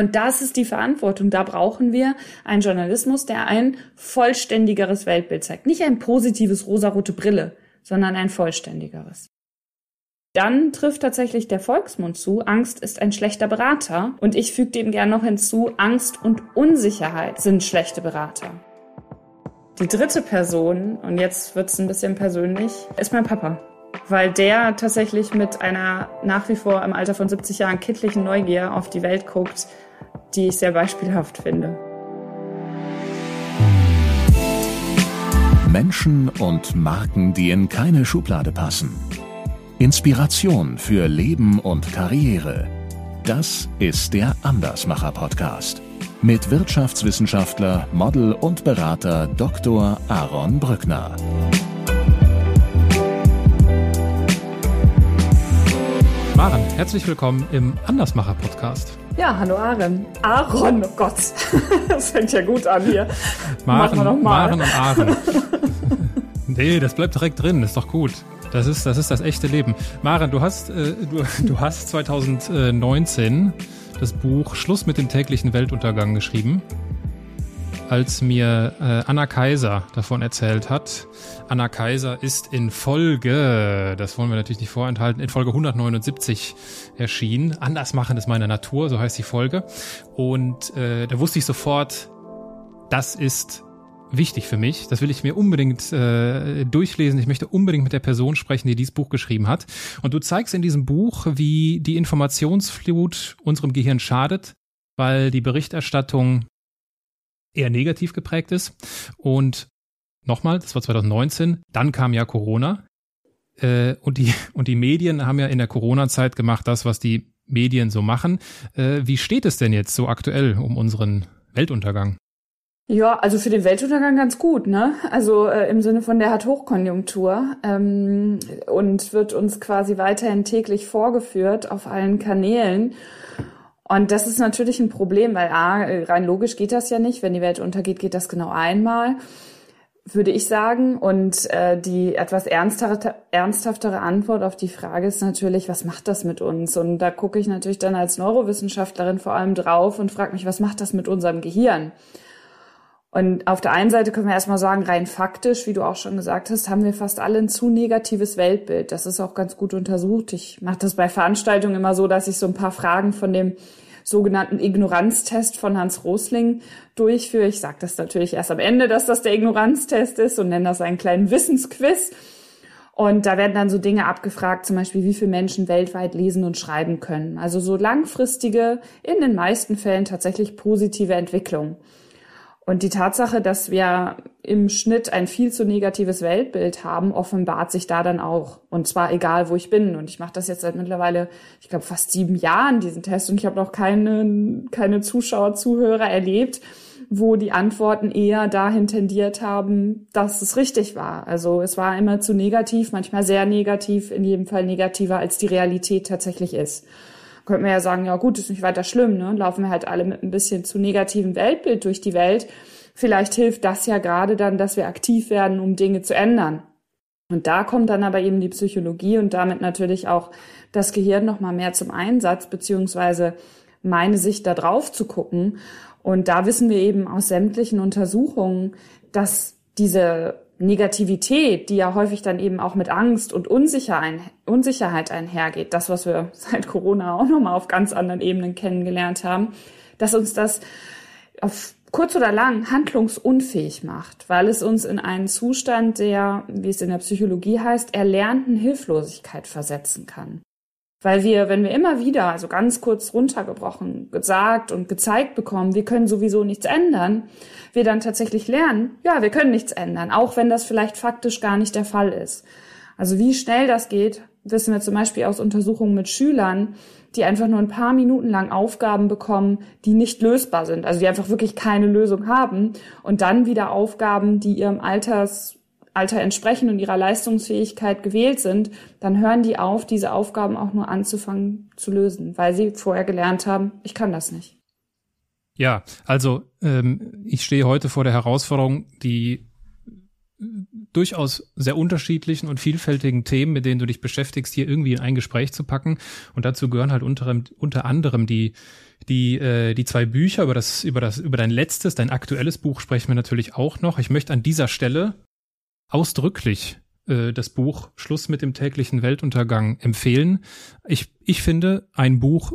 Und das ist die Verantwortung. Da brauchen wir einen Journalismus, der ein vollständigeres Weltbild zeigt. Nicht ein positives rosarote Brille, sondern ein vollständigeres. Dann trifft tatsächlich der Volksmund zu, Angst ist ein schlechter Berater. Und ich füge dem gern noch hinzu, Angst und Unsicherheit sind schlechte Berater. Die dritte Person, und jetzt wird's ein bisschen persönlich, ist mein Papa. Weil der tatsächlich mit einer nach wie vor im Alter von 70 Jahren kindlichen Neugier auf die Welt guckt, die ich sehr beispielhaft finde. Menschen und Marken, die in keine Schublade passen. Inspiration für Leben und Karriere. Das ist der Andersmacher Podcast mit Wirtschaftswissenschaftler, Model und Berater Dr. Aaron Brückner. Maren, herzlich willkommen im Andersmacher Podcast. Ja, hallo Aaron. Aaron, oh Gott, das fängt ja gut an hier. Maren, Machen wir noch mal. Maren und Aaron. nee, das bleibt direkt drin, ist doch gut. Das ist, das ist das echte Leben. Maren, du hast, äh, du, du hast 2019 das Buch Schluss mit dem täglichen Weltuntergang geschrieben, als mir äh, Anna Kaiser davon erzählt hat. Anna Kaiser ist in Folge, das wollen wir natürlich nicht vorenthalten, in Folge 179 erschienen. Anders machen ist meine Natur, so heißt die Folge. Und äh, da wusste ich sofort, das ist wichtig für mich. Das will ich mir unbedingt äh, durchlesen. Ich möchte unbedingt mit der Person sprechen, die dieses Buch geschrieben hat. Und du zeigst in diesem Buch, wie die Informationsflut unserem Gehirn schadet, weil die Berichterstattung eher negativ geprägt ist. Und nochmal, das war 2019, dann kam ja Corona. Äh, und, die, und die Medien haben ja in der Corona-Zeit gemacht, das, was die Medien so machen. Äh, wie steht es denn jetzt so aktuell um unseren Weltuntergang? Ja, also für den Weltuntergang ganz gut, ne? Also äh, im Sinne von der hat Hochkonjunktur ähm, und wird uns quasi weiterhin täglich vorgeführt auf allen Kanälen. Und das ist natürlich ein Problem, weil A, rein logisch geht das ja nicht. Wenn die Welt untergeht, geht das genau einmal, würde ich sagen. Und äh, die etwas ernsthaftere, ernsthaftere Antwort auf die Frage ist natürlich, was macht das mit uns? Und da gucke ich natürlich dann als Neurowissenschaftlerin vor allem drauf und frage mich, was macht das mit unserem Gehirn? Und auf der einen Seite können wir erstmal sagen, rein faktisch, wie du auch schon gesagt hast, haben wir fast alle ein zu negatives Weltbild. Das ist auch ganz gut untersucht. Ich mache das bei Veranstaltungen immer so, dass ich so ein paar Fragen von dem sogenannten Ignoranztest von Hans Rosling durchführe. Ich sage das natürlich erst am Ende, dass das der Ignoranztest ist und nenne das einen kleinen Wissensquiz. Und da werden dann so Dinge abgefragt, zum Beispiel, wie viele Menschen weltweit lesen und schreiben können. Also so langfristige, in den meisten Fällen tatsächlich positive Entwicklung. Und die Tatsache, dass wir im Schnitt ein viel zu negatives Weltbild haben, offenbart sich da dann auch. Und zwar egal, wo ich bin. Und ich mache das jetzt seit mittlerweile, ich glaube, fast sieben Jahren, diesen Test. Und ich habe noch keine, keine Zuschauer, Zuhörer erlebt, wo die Antworten eher dahin tendiert haben, dass es richtig war. Also es war immer zu negativ, manchmal sehr negativ, in jedem Fall negativer, als die Realität tatsächlich ist könnte man ja sagen, ja gut, ist nicht weiter schlimm, ne? Laufen wir halt alle mit ein bisschen zu negativen Weltbild durch die Welt. Vielleicht hilft das ja gerade dann, dass wir aktiv werden, um Dinge zu ändern. Und da kommt dann aber eben die Psychologie und damit natürlich auch das Gehirn nochmal mehr zum Einsatz, beziehungsweise meine Sicht da drauf zu gucken. Und da wissen wir eben aus sämtlichen Untersuchungen, dass diese Negativität, die ja häufig dann eben auch mit Angst und Unsicherheit einhergeht, das, was wir seit Corona auch nochmal auf ganz anderen Ebenen kennengelernt haben, dass uns das auf kurz oder lang handlungsunfähig macht, weil es uns in einen Zustand der, wie es in der Psychologie heißt, erlernten Hilflosigkeit versetzen kann. Weil wir, wenn wir immer wieder, also ganz kurz runtergebrochen, gesagt und gezeigt bekommen, wir können sowieso nichts ändern, wir dann tatsächlich lernen, ja, wir können nichts ändern, auch wenn das vielleicht faktisch gar nicht der Fall ist. Also wie schnell das geht, wissen wir zum Beispiel aus Untersuchungen mit Schülern, die einfach nur ein paar Minuten lang Aufgaben bekommen, die nicht lösbar sind, also die einfach wirklich keine Lösung haben und dann wieder Aufgaben, die ihrem Alters Alter entsprechen und ihrer Leistungsfähigkeit gewählt sind, dann hören die auf, diese Aufgaben auch nur anzufangen zu lösen, weil sie vorher gelernt haben, ich kann das nicht. Ja, also ähm, ich stehe heute vor der Herausforderung, die durchaus sehr unterschiedlichen und vielfältigen Themen, mit denen du dich beschäftigst, hier irgendwie in ein Gespräch zu packen. Und dazu gehören halt unter, unter anderem die die äh, die zwei Bücher über das über das über dein letztes, dein aktuelles Buch sprechen wir natürlich auch noch. Ich möchte an dieser Stelle ausdrücklich äh, das Buch Schluss mit dem täglichen Weltuntergang empfehlen. Ich ich finde ein Buch,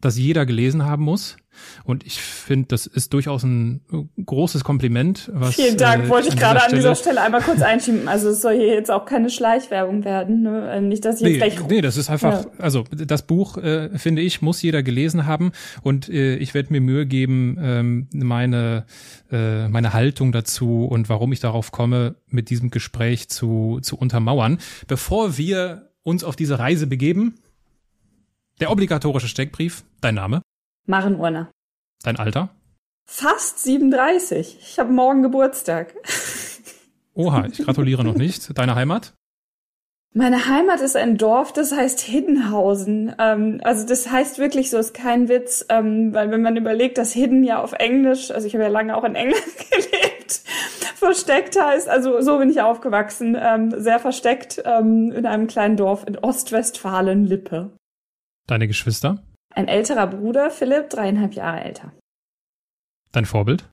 das jeder gelesen haben muss. Und ich finde, das ist durchaus ein großes Kompliment. Was, Vielen Dank, äh, wollte ich gerade an dieser Stelle einmal kurz einschieben. Also es soll hier jetzt auch keine Schleichwerbung werden. Ne? Äh, nicht, dass ich jetzt nee, gleich... Nee, das ist einfach, ja. also das Buch, äh, finde ich, muss jeder gelesen haben. Und äh, ich werde mir Mühe geben, ähm, meine, äh, meine Haltung dazu und warum ich darauf komme, mit diesem Gespräch zu, zu untermauern. Bevor wir uns auf diese Reise begeben, der obligatorische Steckbrief, dein Name? Maren Urner. Dein Alter? Fast 37. Ich habe morgen Geburtstag. Oha, ich gratuliere noch nicht. Deine Heimat? Meine Heimat ist ein Dorf, das heißt Hiddenhausen. Ähm, also das heißt wirklich so, ist kein Witz, ähm, weil wenn man überlegt, dass Hidden ja auf Englisch, also ich habe ja lange auch in England gelebt, versteckt heißt, also so bin ich aufgewachsen, ähm, sehr versteckt ähm, in einem kleinen Dorf in Ostwestfalen-Lippe. Deine Geschwister? Ein älterer Bruder, Philipp, dreieinhalb Jahre älter. Dein Vorbild?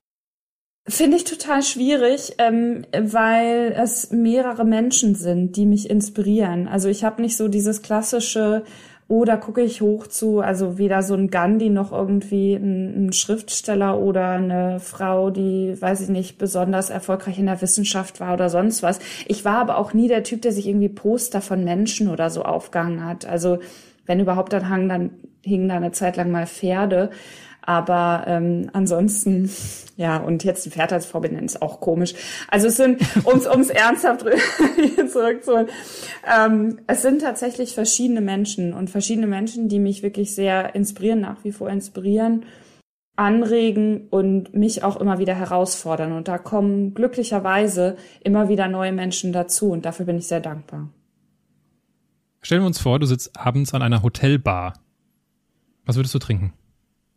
Finde ich total schwierig, ähm, weil es mehrere Menschen sind, die mich inspirieren. Also ich habe nicht so dieses klassische, oh, da gucke ich hoch zu, also weder so ein Gandhi noch irgendwie ein, ein, Schriftsteller oder eine Frau, die, weiß ich nicht, besonders erfolgreich in der Wissenschaft war oder sonst was. Ich war aber auch nie der Typ, der sich irgendwie Poster von Menschen oder so aufgehangen hat. Also wenn überhaupt, dann hangen dann hingen da eine Zeit lang mal Pferde. Aber ähm, ansonsten, ja, und jetzt ein Pferd als Vorbild ist auch komisch. Also es sind, ums ums ernsthaft zurückzuholen, ähm, es sind tatsächlich verschiedene Menschen und verschiedene Menschen, die mich wirklich sehr inspirieren, nach wie vor inspirieren, anregen und mich auch immer wieder herausfordern. Und da kommen glücklicherweise immer wieder neue Menschen dazu und dafür bin ich sehr dankbar. Stellen wir uns vor, du sitzt abends an einer Hotelbar. Was würdest du trinken?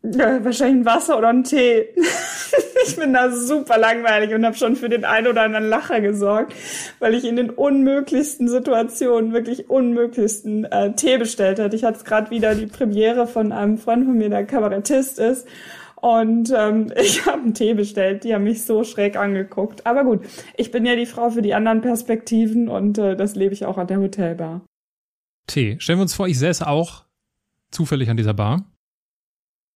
Ja, wahrscheinlich ein Wasser oder ein Tee. ich bin da super langweilig und habe schon für den einen oder anderen Lacher gesorgt, weil ich in den unmöglichsten Situationen, wirklich unmöglichsten äh, Tee bestellt hatte. Ich hatte gerade wieder die Premiere von einem Freund von mir, der Kabarettist ist. Und ähm, ich habe einen Tee bestellt. Die haben mich so schräg angeguckt. Aber gut, ich bin ja die Frau für die anderen Perspektiven und äh, das lebe ich auch an der Hotelbar. Tee. Stellen wir uns vor, ich säße auch zufällig an dieser Bar.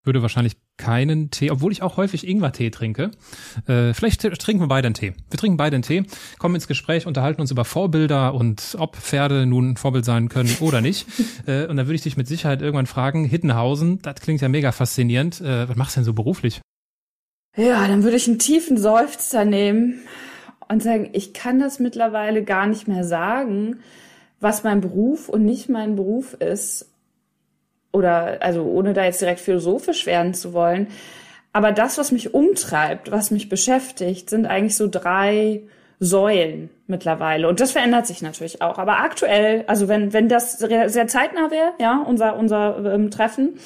Würde wahrscheinlich keinen Tee, obwohl ich auch häufig Ingwer-Tee trinke. Äh, vielleicht trinken wir beide einen Tee. Wir trinken beide einen Tee, kommen ins Gespräch, unterhalten uns über Vorbilder und ob Pferde nun ein Vorbild sein können oder nicht. äh, und dann würde ich dich mit Sicherheit irgendwann fragen, Hittenhausen, das klingt ja mega faszinierend. Äh, was machst du denn so beruflich? Ja, dann würde ich einen tiefen Seufzer nehmen und sagen, ich kann das mittlerweile gar nicht mehr sagen was mein Beruf und nicht mein Beruf ist, oder also ohne da jetzt direkt philosophisch werden zu wollen, aber das, was mich umtreibt, was mich beschäftigt, sind eigentlich so drei Säulen mittlerweile. Und das verändert sich natürlich auch. Aber aktuell, also wenn, wenn das sehr zeitnah wäre, ja, unser, unser ähm, Treffen,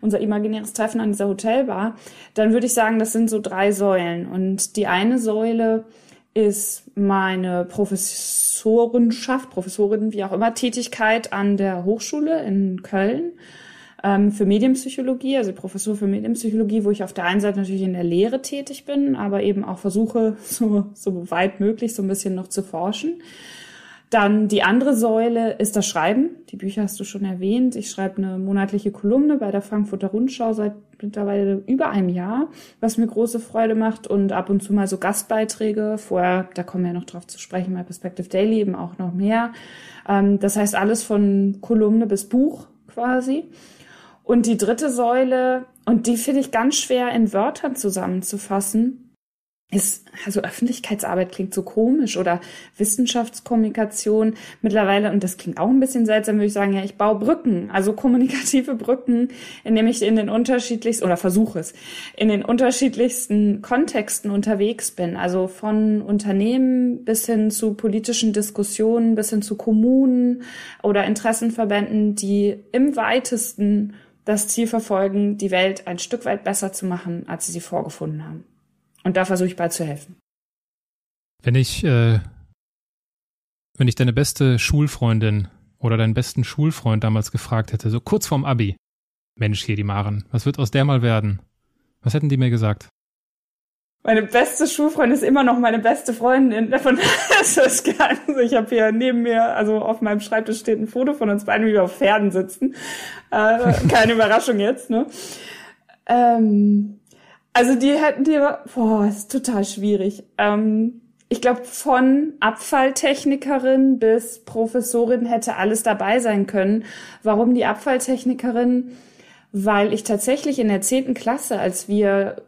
unser imaginäres Treffen an dieser Hotelbar, dann würde ich sagen, das sind so drei Säulen. Und die eine Säule ist meine Professorenschaft, Professorin, wie auch immer, Tätigkeit an der Hochschule in Köln ähm, für Medienpsychologie, also Professor für Medienpsychologie, wo ich auf der einen Seite natürlich in der Lehre tätig bin, aber eben auch versuche, so, so weit möglich so ein bisschen noch zu forschen. Dann die andere Säule ist das Schreiben. Die Bücher hast du schon erwähnt. Ich schreibe eine monatliche Kolumne bei der Frankfurter Rundschau seit mittlerweile über einem Jahr, was mir große Freude macht und ab und zu mal so Gastbeiträge. Vorher, da kommen wir ja noch drauf zu sprechen, bei Perspective Daily eben auch noch mehr. Ähm, das heißt alles von Kolumne bis Buch quasi. Und die dritte Säule, und die finde ich ganz schwer in Wörtern zusammenzufassen, ist, also Öffentlichkeitsarbeit klingt so komisch oder Wissenschaftskommunikation mittlerweile, und das klingt auch ein bisschen seltsam, würde ich sagen, ja, ich baue Brücken, also kommunikative Brücken, indem ich in den unterschiedlichsten, oder versuche es, in den unterschiedlichsten Kontexten unterwegs bin, also von Unternehmen bis hin zu politischen Diskussionen, bis hin zu Kommunen oder Interessenverbänden, die im weitesten das Ziel verfolgen, die Welt ein Stück weit besser zu machen, als sie sie vorgefunden haben. Und da versuche ich bald zu helfen. Wenn ich äh, wenn ich deine beste Schulfreundin oder deinen besten Schulfreund damals gefragt hätte, so kurz vorm Abi, Mensch, hier die Maren, was wird aus der mal werden? Was hätten die mir gesagt? Meine beste Schulfreundin ist immer noch meine beste Freundin. Davon ist das gar nicht. Ich habe hier neben mir, also auf meinem Schreibtisch steht ein Foto von uns beiden, wie wir auf Pferden sitzen. Äh, keine Überraschung jetzt, ne? Ähm, also die hätten die, boah, ist total schwierig. Ähm, ich glaube, von Abfalltechnikerin bis Professorin hätte alles dabei sein können. Warum die Abfalltechnikerin? Weil ich tatsächlich in der zehnten Klasse, als wir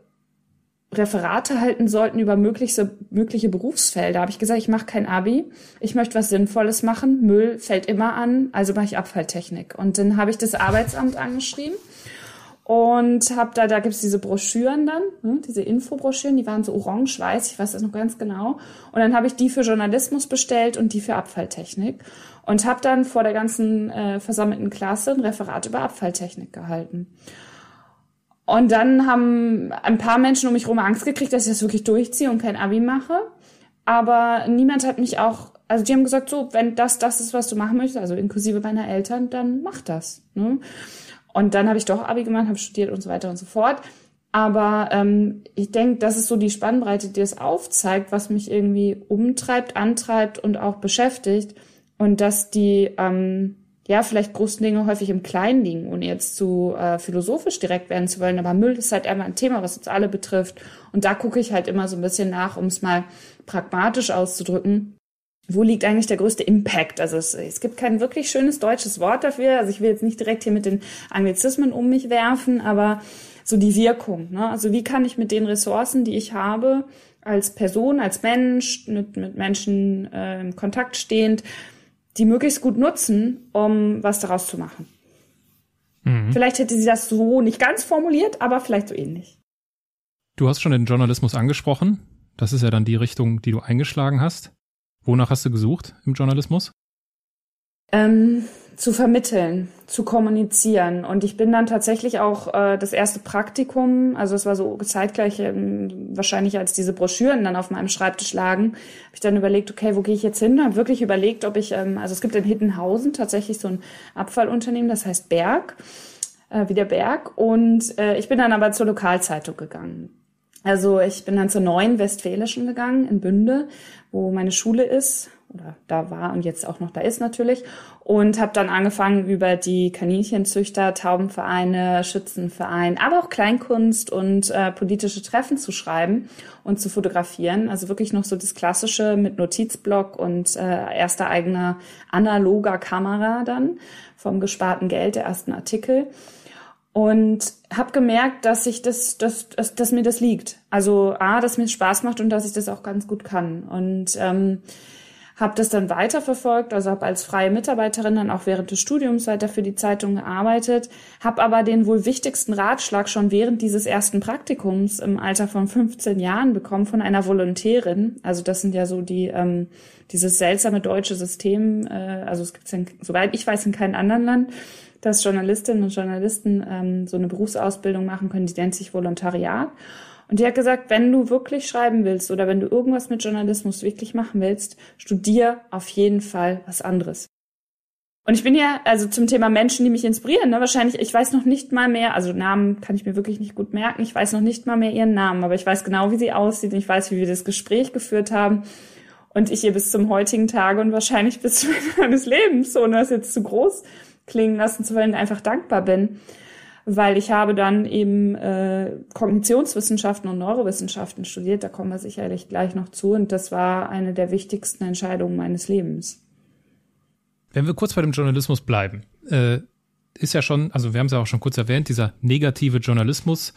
Referate halten sollten über mögliche, mögliche Berufsfelder, habe ich gesagt, ich mache kein Abi, ich möchte was Sinnvolles machen. Müll fällt immer an, also mache ich Abfalltechnik. Und dann habe ich das Arbeitsamt angeschrieben und habe da, da gibt's diese Broschüren dann, ne, diese Infobroschüren, die waren so orange-weiß, ich weiß das noch ganz genau. Und dann habe ich die für Journalismus bestellt und die für Abfalltechnik und habe dann vor der ganzen äh, versammelten Klasse ein Referat über Abfalltechnik gehalten. Und dann haben ein paar Menschen um mich herum Angst gekriegt, dass ich das wirklich durchziehe und kein Abi mache. Aber niemand hat mich auch, also die haben gesagt, so, wenn das das ist, was du machen möchtest, also inklusive meiner Eltern, dann mach das. Ne? Und dann habe ich doch Abi gemacht, habe studiert und so weiter und so fort. Aber ähm, ich denke, das ist so die Spannbreite, die es aufzeigt, was mich irgendwie umtreibt, antreibt und auch beschäftigt. Und dass die, ähm, ja, vielleicht großen Dinge häufig im Kleinen liegen, ohne jetzt zu äh, philosophisch direkt werden zu wollen. Aber Müll ist halt immer ein Thema, was uns alle betrifft. Und da gucke ich halt immer so ein bisschen nach, um es mal pragmatisch auszudrücken wo liegt eigentlich der größte Impact? Also es, es, gibt kein wirklich schönes deutsches Wort dafür. Also ich will jetzt nicht direkt hier mit den Anglizismen um mich werfen, aber so die Wirkung. Ne? Also wie kann ich mit den Ressourcen, die ich habe, als Person, als Mensch, mit, mit Menschen äh, im Kontakt stehend, die möglichst gut nutzen, um was daraus zu machen. Mhm. Vielleicht hätte sie das so nicht ganz formuliert, aber vielleicht so ähnlich. Du hast schon den Journalismus angesprochen. Das ist ja dann die Richtung, die du eingeschlagen hast. Wonach hast du gesucht im Journalismus? Ähm, zu vermitteln, zu kommunizieren. Und ich bin dann tatsächlich auch äh, das erste Praktikum, also es war so zeitgleich ähm, wahrscheinlich, als diese Broschüren dann auf meinem Schreibtisch lagen, habe ich dann überlegt, okay, wo gehe ich jetzt hin? Habe wirklich überlegt, ob ich, ähm, also es gibt in Hittenhausen tatsächlich so ein Abfallunternehmen, das heißt Berg, äh, wie der Berg. Und äh, ich bin dann aber zur Lokalzeitung gegangen. Also ich bin dann zur neuen Westfälischen gegangen in Bünde, wo meine Schule ist oder da war und jetzt auch noch da ist natürlich und habe dann angefangen über die Kaninchenzüchter, Taubenvereine, Schützenverein, aber auch Kleinkunst und äh, politische Treffen zu schreiben und zu fotografieren. Also wirklich noch so das Klassische mit Notizblock und äh, erster eigener analoger Kamera dann vom gesparten Geld der ersten Artikel und habe gemerkt, dass ich das, dass, dass, dass mir das liegt. Also a, dass mir Spaß macht und dass ich das auch ganz gut kann. Und ähm, habe das dann weiterverfolgt, also habe als freie Mitarbeiterin dann auch während des Studiums weiter für die Zeitung gearbeitet, habe aber den wohl wichtigsten Ratschlag schon während dieses ersten Praktikums im Alter von 15 Jahren bekommen von einer Volontärin. Also das sind ja so die ähm, dieses seltsame deutsche System, äh, also es gibt es, soweit ich weiß, in keinem anderen Land dass Journalistinnen und Journalisten ähm, so eine Berufsausbildung machen können, die nennt sich Volontariat. Und die hat gesagt, wenn du wirklich schreiben willst oder wenn du irgendwas mit Journalismus wirklich machen willst, studier auf jeden Fall was anderes. Und ich bin ja, also zum Thema Menschen, die mich inspirieren, ne, wahrscheinlich, ich weiß noch nicht mal mehr, also Namen kann ich mir wirklich nicht gut merken, ich weiß noch nicht mal mehr ihren Namen, aber ich weiß genau, wie sie aussieht und ich weiß, wie wir das Gespräch geführt haben. Und ich ihr bis zum heutigen Tage und wahrscheinlich bis zum Ende meines Lebens, ohne das jetzt zu groß klingen lassen zu wollen, einfach dankbar bin, weil ich habe dann eben äh, Kognitionswissenschaften und Neurowissenschaften studiert, da kommen wir sicherlich gleich noch zu und das war eine der wichtigsten Entscheidungen meines Lebens. Wenn wir kurz bei dem Journalismus bleiben, äh, ist ja schon, also wir haben es ja auch schon kurz erwähnt, dieser negative Journalismus,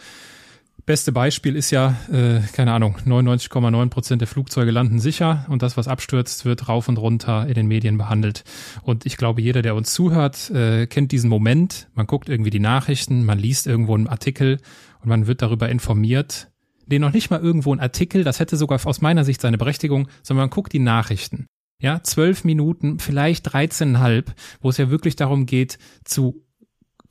Beste Beispiel ist ja, äh, keine Ahnung, 99,9 Prozent der Flugzeuge landen sicher und das, was abstürzt, wird rauf und runter in den Medien behandelt. Und ich glaube, jeder, der uns zuhört, äh, kennt diesen Moment. Man guckt irgendwie die Nachrichten, man liest irgendwo einen Artikel und man wird darüber informiert. Nee, noch nicht mal irgendwo ein Artikel, das hätte sogar aus meiner Sicht seine Berechtigung, sondern man guckt die Nachrichten. Ja, zwölf Minuten, vielleicht 13,5, wo es ja wirklich darum geht, zu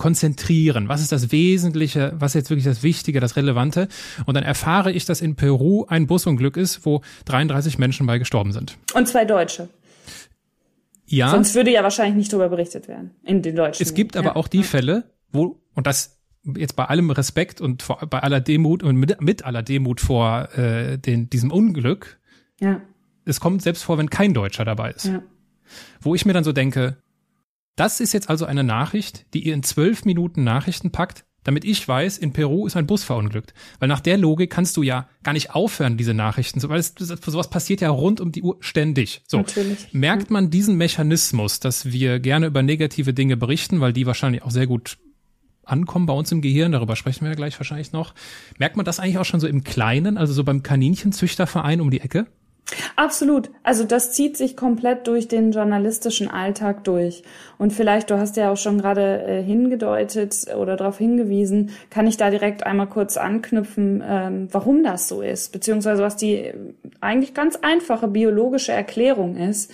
konzentrieren. Was ist das Wesentliche? Was ist jetzt wirklich das Wichtige, das Relevante? Und dann erfahre ich, dass in Peru ein Busunglück ist, wo 33 Menschen bei gestorben sind. Und zwei Deutsche. Ja. Sonst würde ja wahrscheinlich nicht darüber berichtet werden in den deutschen. Es gibt aber ja. auch die Fälle, wo, und das jetzt bei allem Respekt und vor, bei aller Demut und mit, mit aller Demut vor äh, den, diesem Unglück, ja. es kommt selbst vor, wenn kein Deutscher dabei ist. Ja. Wo ich mir dann so denke, das ist jetzt also eine Nachricht, die ihr in zwölf Minuten Nachrichten packt, damit ich weiß, in Peru ist ein Bus verunglückt. Weil nach der Logik kannst du ja gar nicht aufhören, diese Nachrichten zu, weil es, sowas passiert ja rund um die Uhr ständig. So. Natürlich. Merkt man diesen Mechanismus, dass wir gerne über negative Dinge berichten, weil die wahrscheinlich auch sehr gut ankommen bei uns im Gehirn, darüber sprechen wir ja gleich wahrscheinlich noch. Merkt man das eigentlich auch schon so im Kleinen, also so beim Kaninchenzüchterverein um die Ecke? Absolut. Also das zieht sich komplett durch den journalistischen Alltag durch. Und vielleicht, du hast ja auch schon gerade äh, hingedeutet oder darauf hingewiesen, kann ich da direkt einmal kurz anknüpfen, ähm, warum das so ist, beziehungsweise was die äh, eigentlich ganz einfache biologische Erklärung ist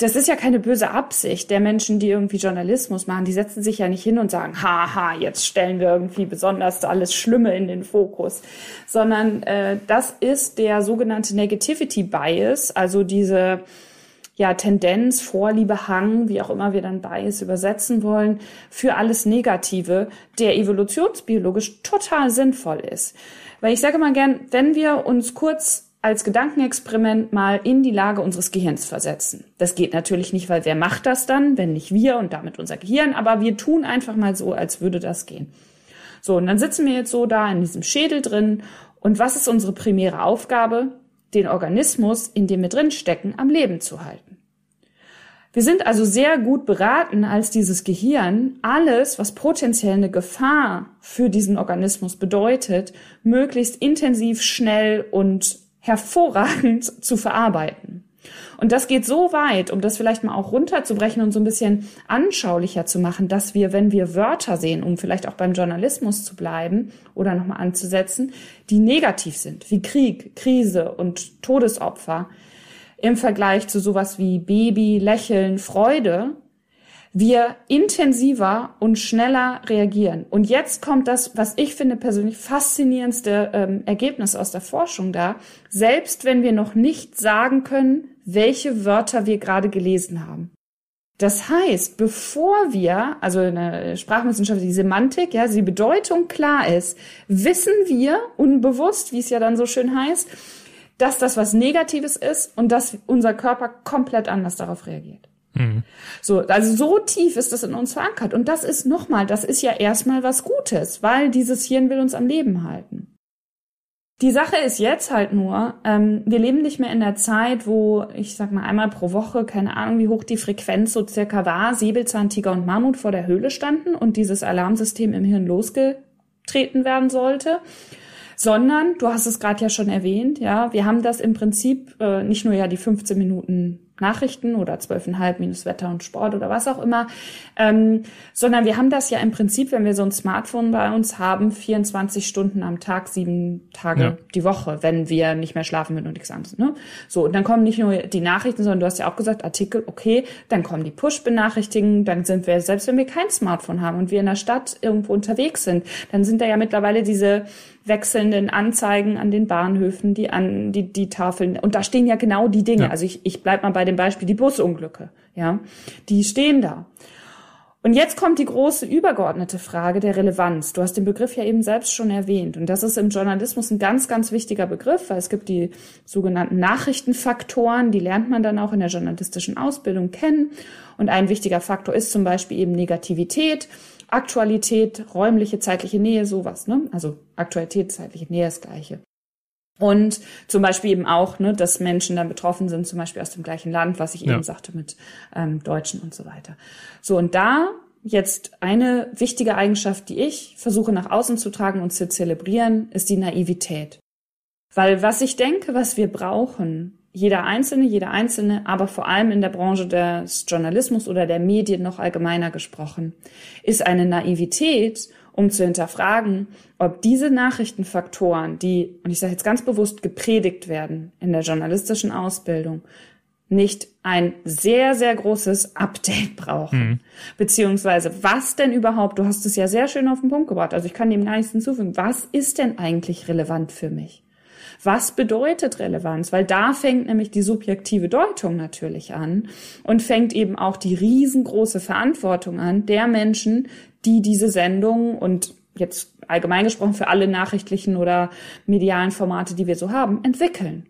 das ist ja keine böse Absicht der Menschen, die irgendwie Journalismus machen. Die setzen sich ja nicht hin und sagen, haha, jetzt stellen wir irgendwie besonders alles Schlimme in den Fokus, sondern äh, das ist der sogenannte Negativity Bias, also diese ja, Tendenz, Vorliebe, Hang, wie auch immer wir dann Bias übersetzen wollen, für alles Negative, der evolutionsbiologisch total sinnvoll ist. Weil ich sage mal gern, wenn wir uns kurz als Gedankenexperiment mal in die Lage unseres Gehirns versetzen. Das geht natürlich nicht, weil wer macht das dann, wenn nicht wir und damit unser Gehirn, aber wir tun einfach mal so, als würde das gehen. So, und dann sitzen wir jetzt so da in diesem Schädel drin und was ist unsere primäre Aufgabe? Den Organismus, in dem wir drin stecken, am Leben zu halten. Wir sind also sehr gut beraten, als dieses Gehirn alles, was potenziell eine Gefahr für diesen Organismus bedeutet, möglichst intensiv, schnell und hervorragend zu verarbeiten. Und das geht so weit, um das vielleicht mal auch runterzubrechen und so ein bisschen anschaulicher zu machen, dass wir, wenn wir Wörter sehen, um vielleicht auch beim Journalismus zu bleiben oder nochmal anzusetzen, die negativ sind, wie Krieg, Krise und Todesopfer, im Vergleich zu sowas wie Baby, Lächeln, Freude, wir intensiver und schneller reagieren. Und jetzt kommt das, was ich finde persönlich faszinierendste ähm, Ergebnis aus der Forschung da. Selbst wenn wir noch nicht sagen können, welche Wörter wir gerade gelesen haben. Das heißt, bevor wir, also in der Sprachwissenschaft, die Semantik, ja, die Bedeutung klar ist, wissen wir unbewusst, wie es ja dann so schön heißt, dass das was Negatives ist und dass unser Körper komplett anders darauf reagiert. Mhm. So, also so tief ist das in uns verankert. Und das ist nochmal, das ist ja erstmal was Gutes, weil dieses Hirn will uns am Leben halten. Die Sache ist jetzt halt nur, ähm, wir leben nicht mehr in der Zeit, wo ich sag mal einmal pro Woche, keine Ahnung, wie hoch die Frequenz so circa war, Säbelzahntiger und Mammut vor der Höhle standen und dieses Alarmsystem im Hirn losgetreten werden sollte, sondern du hast es gerade ja schon erwähnt, ja, wir haben das im Prinzip äh, nicht nur ja die 15 Minuten Nachrichten oder zwölfeinhalb minus Wetter und Sport oder was auch immer, ähm, sondern wir haben das ja im Prinzip, wenn wir so ein Smartphone bei uns haben, 24 Stunden am Tag, sieben Tage ja. die Woche, wenn wir nicht mehr schlafen mit und nichts anderes. Ne? So, und dann kommen nicht nur die Nachrichten, sondern du hast ja auch gesagt, Artikel, okay, dann kommen die Push-Benachrichtigungen, dann sind wir, selbst wenn wir kein Smartphone haben und wir in der Stadt irgendwo unterwegs sind, dann sind da ja mittlerweile diese wechselnden Anzeigen an den Bahnhöfen, die an die die Tafeln und da stehen ja genau die Dinge. Ja. Also ich ich bleib mal bei dem Beispiel die Busunglücke, ja, die stehen da. Und jetzt kommt die große übergeordnete Frage der Relevanz. Du hast den Begriff ja eben selbst schon erwähnt. Und das ist im Journalismus ein ganz, ganz wichtiger Begriff, weil es gibt die sogenannten Nachrichtenfaktoren, die lernt man dann auch in der journalistischen Ausbildung kennen. Und ein wichtiger Faktor ist zum Beispiel eben Negativität. Aktualität, räumliche, zeitliche Nähe, sowas. Ne? Also Aktualität, zeitliche Nähe ist das Gleiche. Und zum Beispiel eben auch, ne, dass Menschen dann betroffen sind, zum Beispiel aus dem gleichen Land, was ich ja. eben sagte mit ähm, Deutschen und so weiter. So, und da jetzt eine wichtige Eigenschaft, die ich versuche nach außen zu tragen und zu zelebrieren, ist die Naivität. Weil was ich denke, was wir brauchen, jeder Einzelne, jeder Einzelne, aber vor allem in der Branche des Journalismus oder der Medien noch allgemeiner gesprochen, ist eine Naivität, um zu hinterfragen, ob diese Nachrichtenfaktoren, die, und ich sage jetzt ganz bewusst, gepredigt werden in der journalistischen Ausbildung, nicht ein sehr, sehr großes Update brauchen. Mhm. Beziehungsweise, was denn überhaupt, du hast es ja sehr schön auf den Punkt gebracht, also ich kann dem gar nichts hinzufügen, was ist denn eigentlich relevant für mich? Was bedeutet Relevanz? Weil da fängt nämlich die subjektive Deutung natürlich an und fängt eben auch die riesengroße Verantwortung an der Menschen, die diese Sendung und jetzt allgemein gesprochen für alle nachrichtlichen oder medialen Formate, die wir so haben, entwickeln.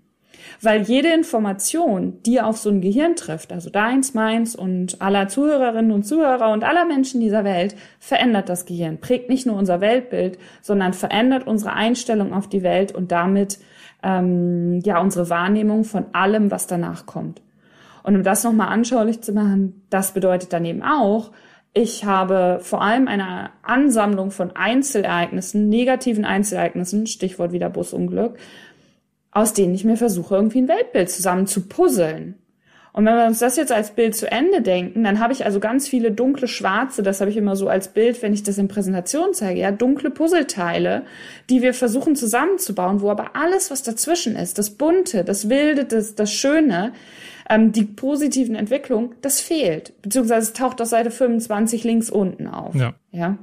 Weil jede Information, die auf so ein Gehirn trifft, also deins, meins und aller Zuhörerinnen und Zuhörer und aller Menschen dieser Welt, verändert das Gehirn, prägt nicht nur unser Weltbild, sondern verändert unsere Einstellung auf die Welt und damit ähm, ja unsere Wahrnehmung von allem, was danach kommt. Und um das nochmal anschaulich zu machen, das bedeutet dann eben auch, ich habe vor allem eine Ansammlung von Einzelereignissen, negativen Einzelereignissen, Stichwort wieder Busunglück, aus denen ich mir versuche, irgendwie ein Weltbild zusammen zu puzzeln. Und wenn wir uns das jetzt als Bild zu Ende denken, dann habe ich also ganz viele dunkle Schwarze, das habe ich immer so als Bild, wenn ich das in Präsentation zeige, ja, dunkle Puzzleteile, die wir versuchen zusammenzubauen, wo aber alles, was dazwischen ist, das Bunte, das Wilde, das, das Schöne, ähm, die positiven Entwicklungen, das fehlt. Beziehungsweise es taucht auf Seite 25 links unten auf. Ja. ja?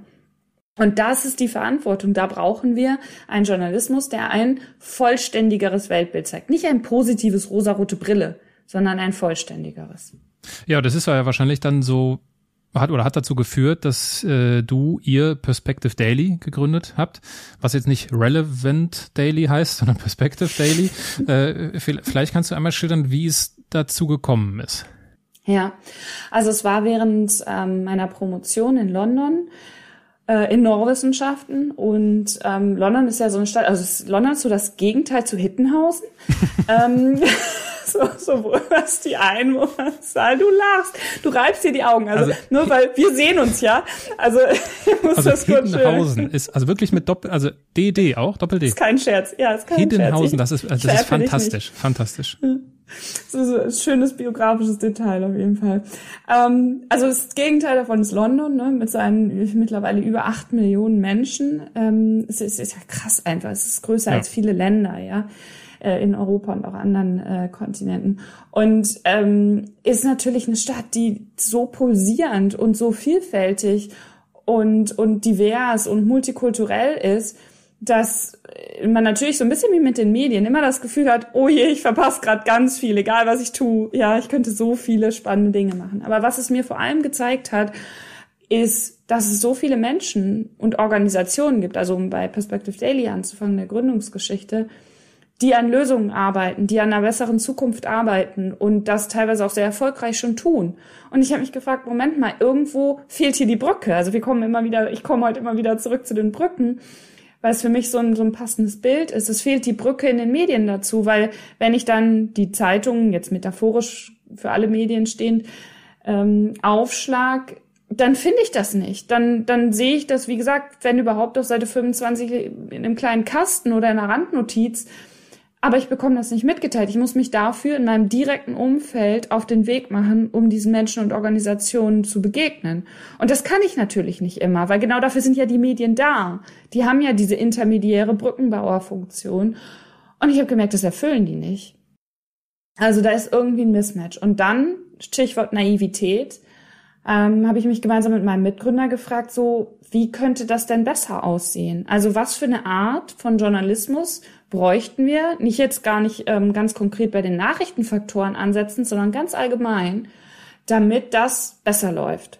Und das ist die Verantwortung. Da brauchen wir einen Journalismus, der ein vollständigeres Weltbild zeigt. Nicht ein positives rosarote Brille, sondern ein vollständigeres. Ja, das ist ja wahrscheinlich dann so hat oder hat dazu geführt, dass äh, du ihr Perspective Daily gegründet habt, was jetzt nicht Relevant Daily heißt, sondern Perspective Daily. äh, vielleicht kannst du einmal schildern, wie es dazu gekommen ist. Ja, also es war während ähm, meiner Promotion in London äh, in Neurowissenschaften und ähm, London ist ja so eine Stadt, also London ist so das Gegenteil zu Hittenhausen. ähm, so, so was die Einwohnerzahl, du lachst, du reibst dir die Augen, also, also nur weil wir sehen uns ja, also ich muss also das Hittenhausen ist also wirklich mit Doppel, also DD auch, Doppel D. Ist kein Scherz, ja, ist kein Hittenhausen, Scherz. Ich, das ist, das ist fantastisch, fantastisch. So, so ein schönes biografisches Detail auf jeden Fall. Ähm, also das Gegenteil davon ist London, ne, mit seinen mittlerweile über acht Millionen Menschen. Ähm, es, ist, es ist ja krass einfach. Es ist größer ja. als viele Länder, ja, äh, in Europa und auch anderen äh, Kontinenten. Und ähm, ist natürlich eine Stadt, die so pulsierend und so vielfältig und und divers und multikulturell ist dass man natürlich so ein bisschen wie mit den Medien immer das Gefühl hat, oh je, ich verpasse gerade ganz viel, egal was ich tue. Ja, ich könnte so viele spannende Dinge machen. Aber was es mir vor allem gezeigt hat, ist, dass es so viele Menschen und Organisationen gibt, also um bei Perspective Daily anzufangen, der Gründungsgeschichte, die an Lösungen arbeiten, die an einer besseren Zukunft arbeiten und das teilweise auch sehr erfolgreich schon tun. Und ich habe mich gefragt, Moment mal, irgendwo fehlt hier die Brücke. Also wir kommen immer wieder, ich komme heute immer wieder zurück zu den Brücken weil es für mich so ein, so ein passendes Bild ist. Es fehlt die Brücke in den Medien dazu, weil wenn ich dann die Zeitungen, jetzt metaphorisch für alle Medien stehend, ähm, aufschlag, dann finde ich das nicht. Dann, dann sehe ich das, wie gesagt, wenn überhaupt auf Seite 25 in einem kleinen Kasten oder in einer Randnotiz. Aber ich bekomme das nicht mitgeteilt. Ich muss mich dafür in meinem direkten Umfeld auf den Weg machen, um diesen Menschen und Organisationen zu begegnen. Und das kann ich natürlich nicht immer, weil genau dafür sind ja die Medien da. Die haben ja diese intermediäre Brückenbauerfunktion. Und ich habe gemerkt, das erfüllen die nicht. Also da ist irgendwie ein Mismatch. Und dann, Stichwort Naivität, ähm, habe ich mich gemeinsam mit meinem Mitgründer gefragt, so, wie könnte das denn besser aussehen? Also was für eine Art von Journalismus bräuchten wir, nicht jetzt gar nicht ähm, ganz konkret bei den Nachrichtenfaktoren ansetzen, sondern ganz allgemein, damit das besser läuft.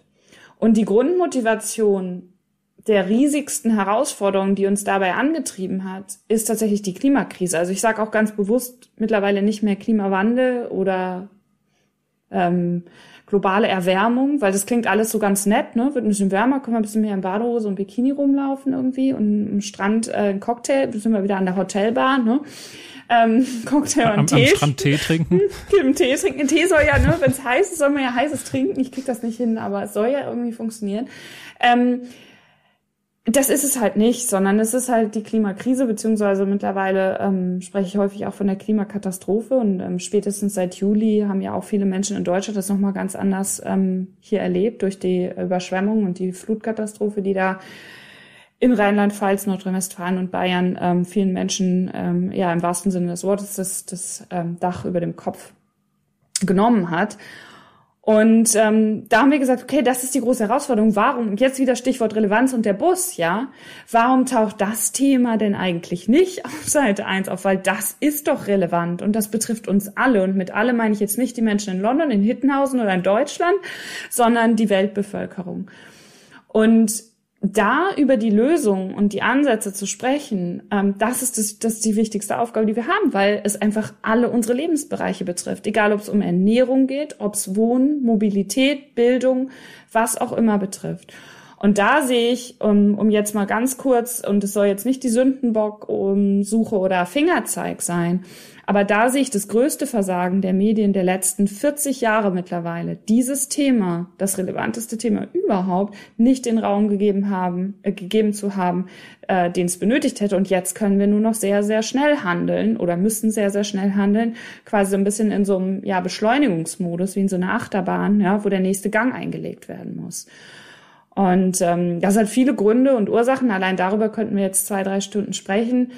Und die Grundmotivation der riesigsten Herausforderungen, die uns dabei angetrieben hat, ist tatsächlich die Klimakrise. Also ich sage auch ganz bewusst mittlerweile nicht mehr Klimawandel oder ähm, globale Erwärmung, weil das klingt alles so ganz nett, ne? Wird ein bisschen wärmer, können wir ein bisschen mehr in Badehose und Bikini rumlaufen irgendwie und am Strand äh, ein Cocktail, sind wir wieder an der Hotelbar, ne? Ähm, Cocktail und am, Tee. Am Strand Tee trinken. Hm, Tee trinken. Tee soll ja, ne, wenn es heiß ist, soll man ja heißes trinken. Ich krieg das nicht hin, aber es soll ja irgendwie funktionieren. Ähm, das ist es halt nicht, sondern es ist halt die Klimakrise, beziehungsweise mittlerweile ähm, spreche ich häufig auch von der Klimakatastrophe und ähm, spätestens seit Juli haben ja auch viele Menschen in Deutschland das nochmal ganz anders ähm, hier erlebt durch die Überschwemmung und die Flutkatastrophe, die da in Rheinland-Pfalz, Nordrhein-Westfalen und Bayern ähm, vielen Menschen ähm, ja im wahrsten Sinne des Wortes das, das ähm, Dach über dem Kopf genommen hat. Und ähm, da haben wir gesagt, okay, das ist die große Herausforderung. Warum, jetzt wieder Stichwort Relevanz und der Bus, ja, warum taucht das Thema denn eigentlich nicht auf Seite 1 auf? Weil das ist doch relevant und das betrifft uns alle. Und mit alle meine ich jetzt nicht die Menschen in London, in Hittenhausen oder in Deutschland, sondern die Weltbevölkerung. Und da über die Lösung und die Ansätze zu sprechen, ähm, das, ist das, das ist die wichtigste Aufgabe, die wir haben, weil es einfach alle unsere Lebensbereiche betrifft. Egal, ob es um Ernährung geht, ob es Wohnen, Mobilität, Bildung, was auch immer betrifft. Und da sehe ich, um, um jetzt mal ganz kurz, und es soll jetzt nicht die Sündenbock-Suche oder Fingerzeig sein, aber da sehe ich das größte Versagen der Medien der letzten 40 Jahre mittlerweile, dieses Thema, das relevanteste Thema überhaupt, nicht den Raum gegeben haben, äh, gegeben zu haben, äh, den es benötigt hätte. Und jetzt können wir nur noch sehr, sehr schnell handeln oder müssen sehr, sehr schnell handeln, quasi so ein bisschen in so einem ja, Beschleunigungsmodus, wie in so einer Achterbahn, ja, wo der nächste Gang eingelegt werden muss. Und ähm, das hat viele Gründe und Ursachen. Allein darüber könnten wir jetzt zwei, drei Stunden sprechen.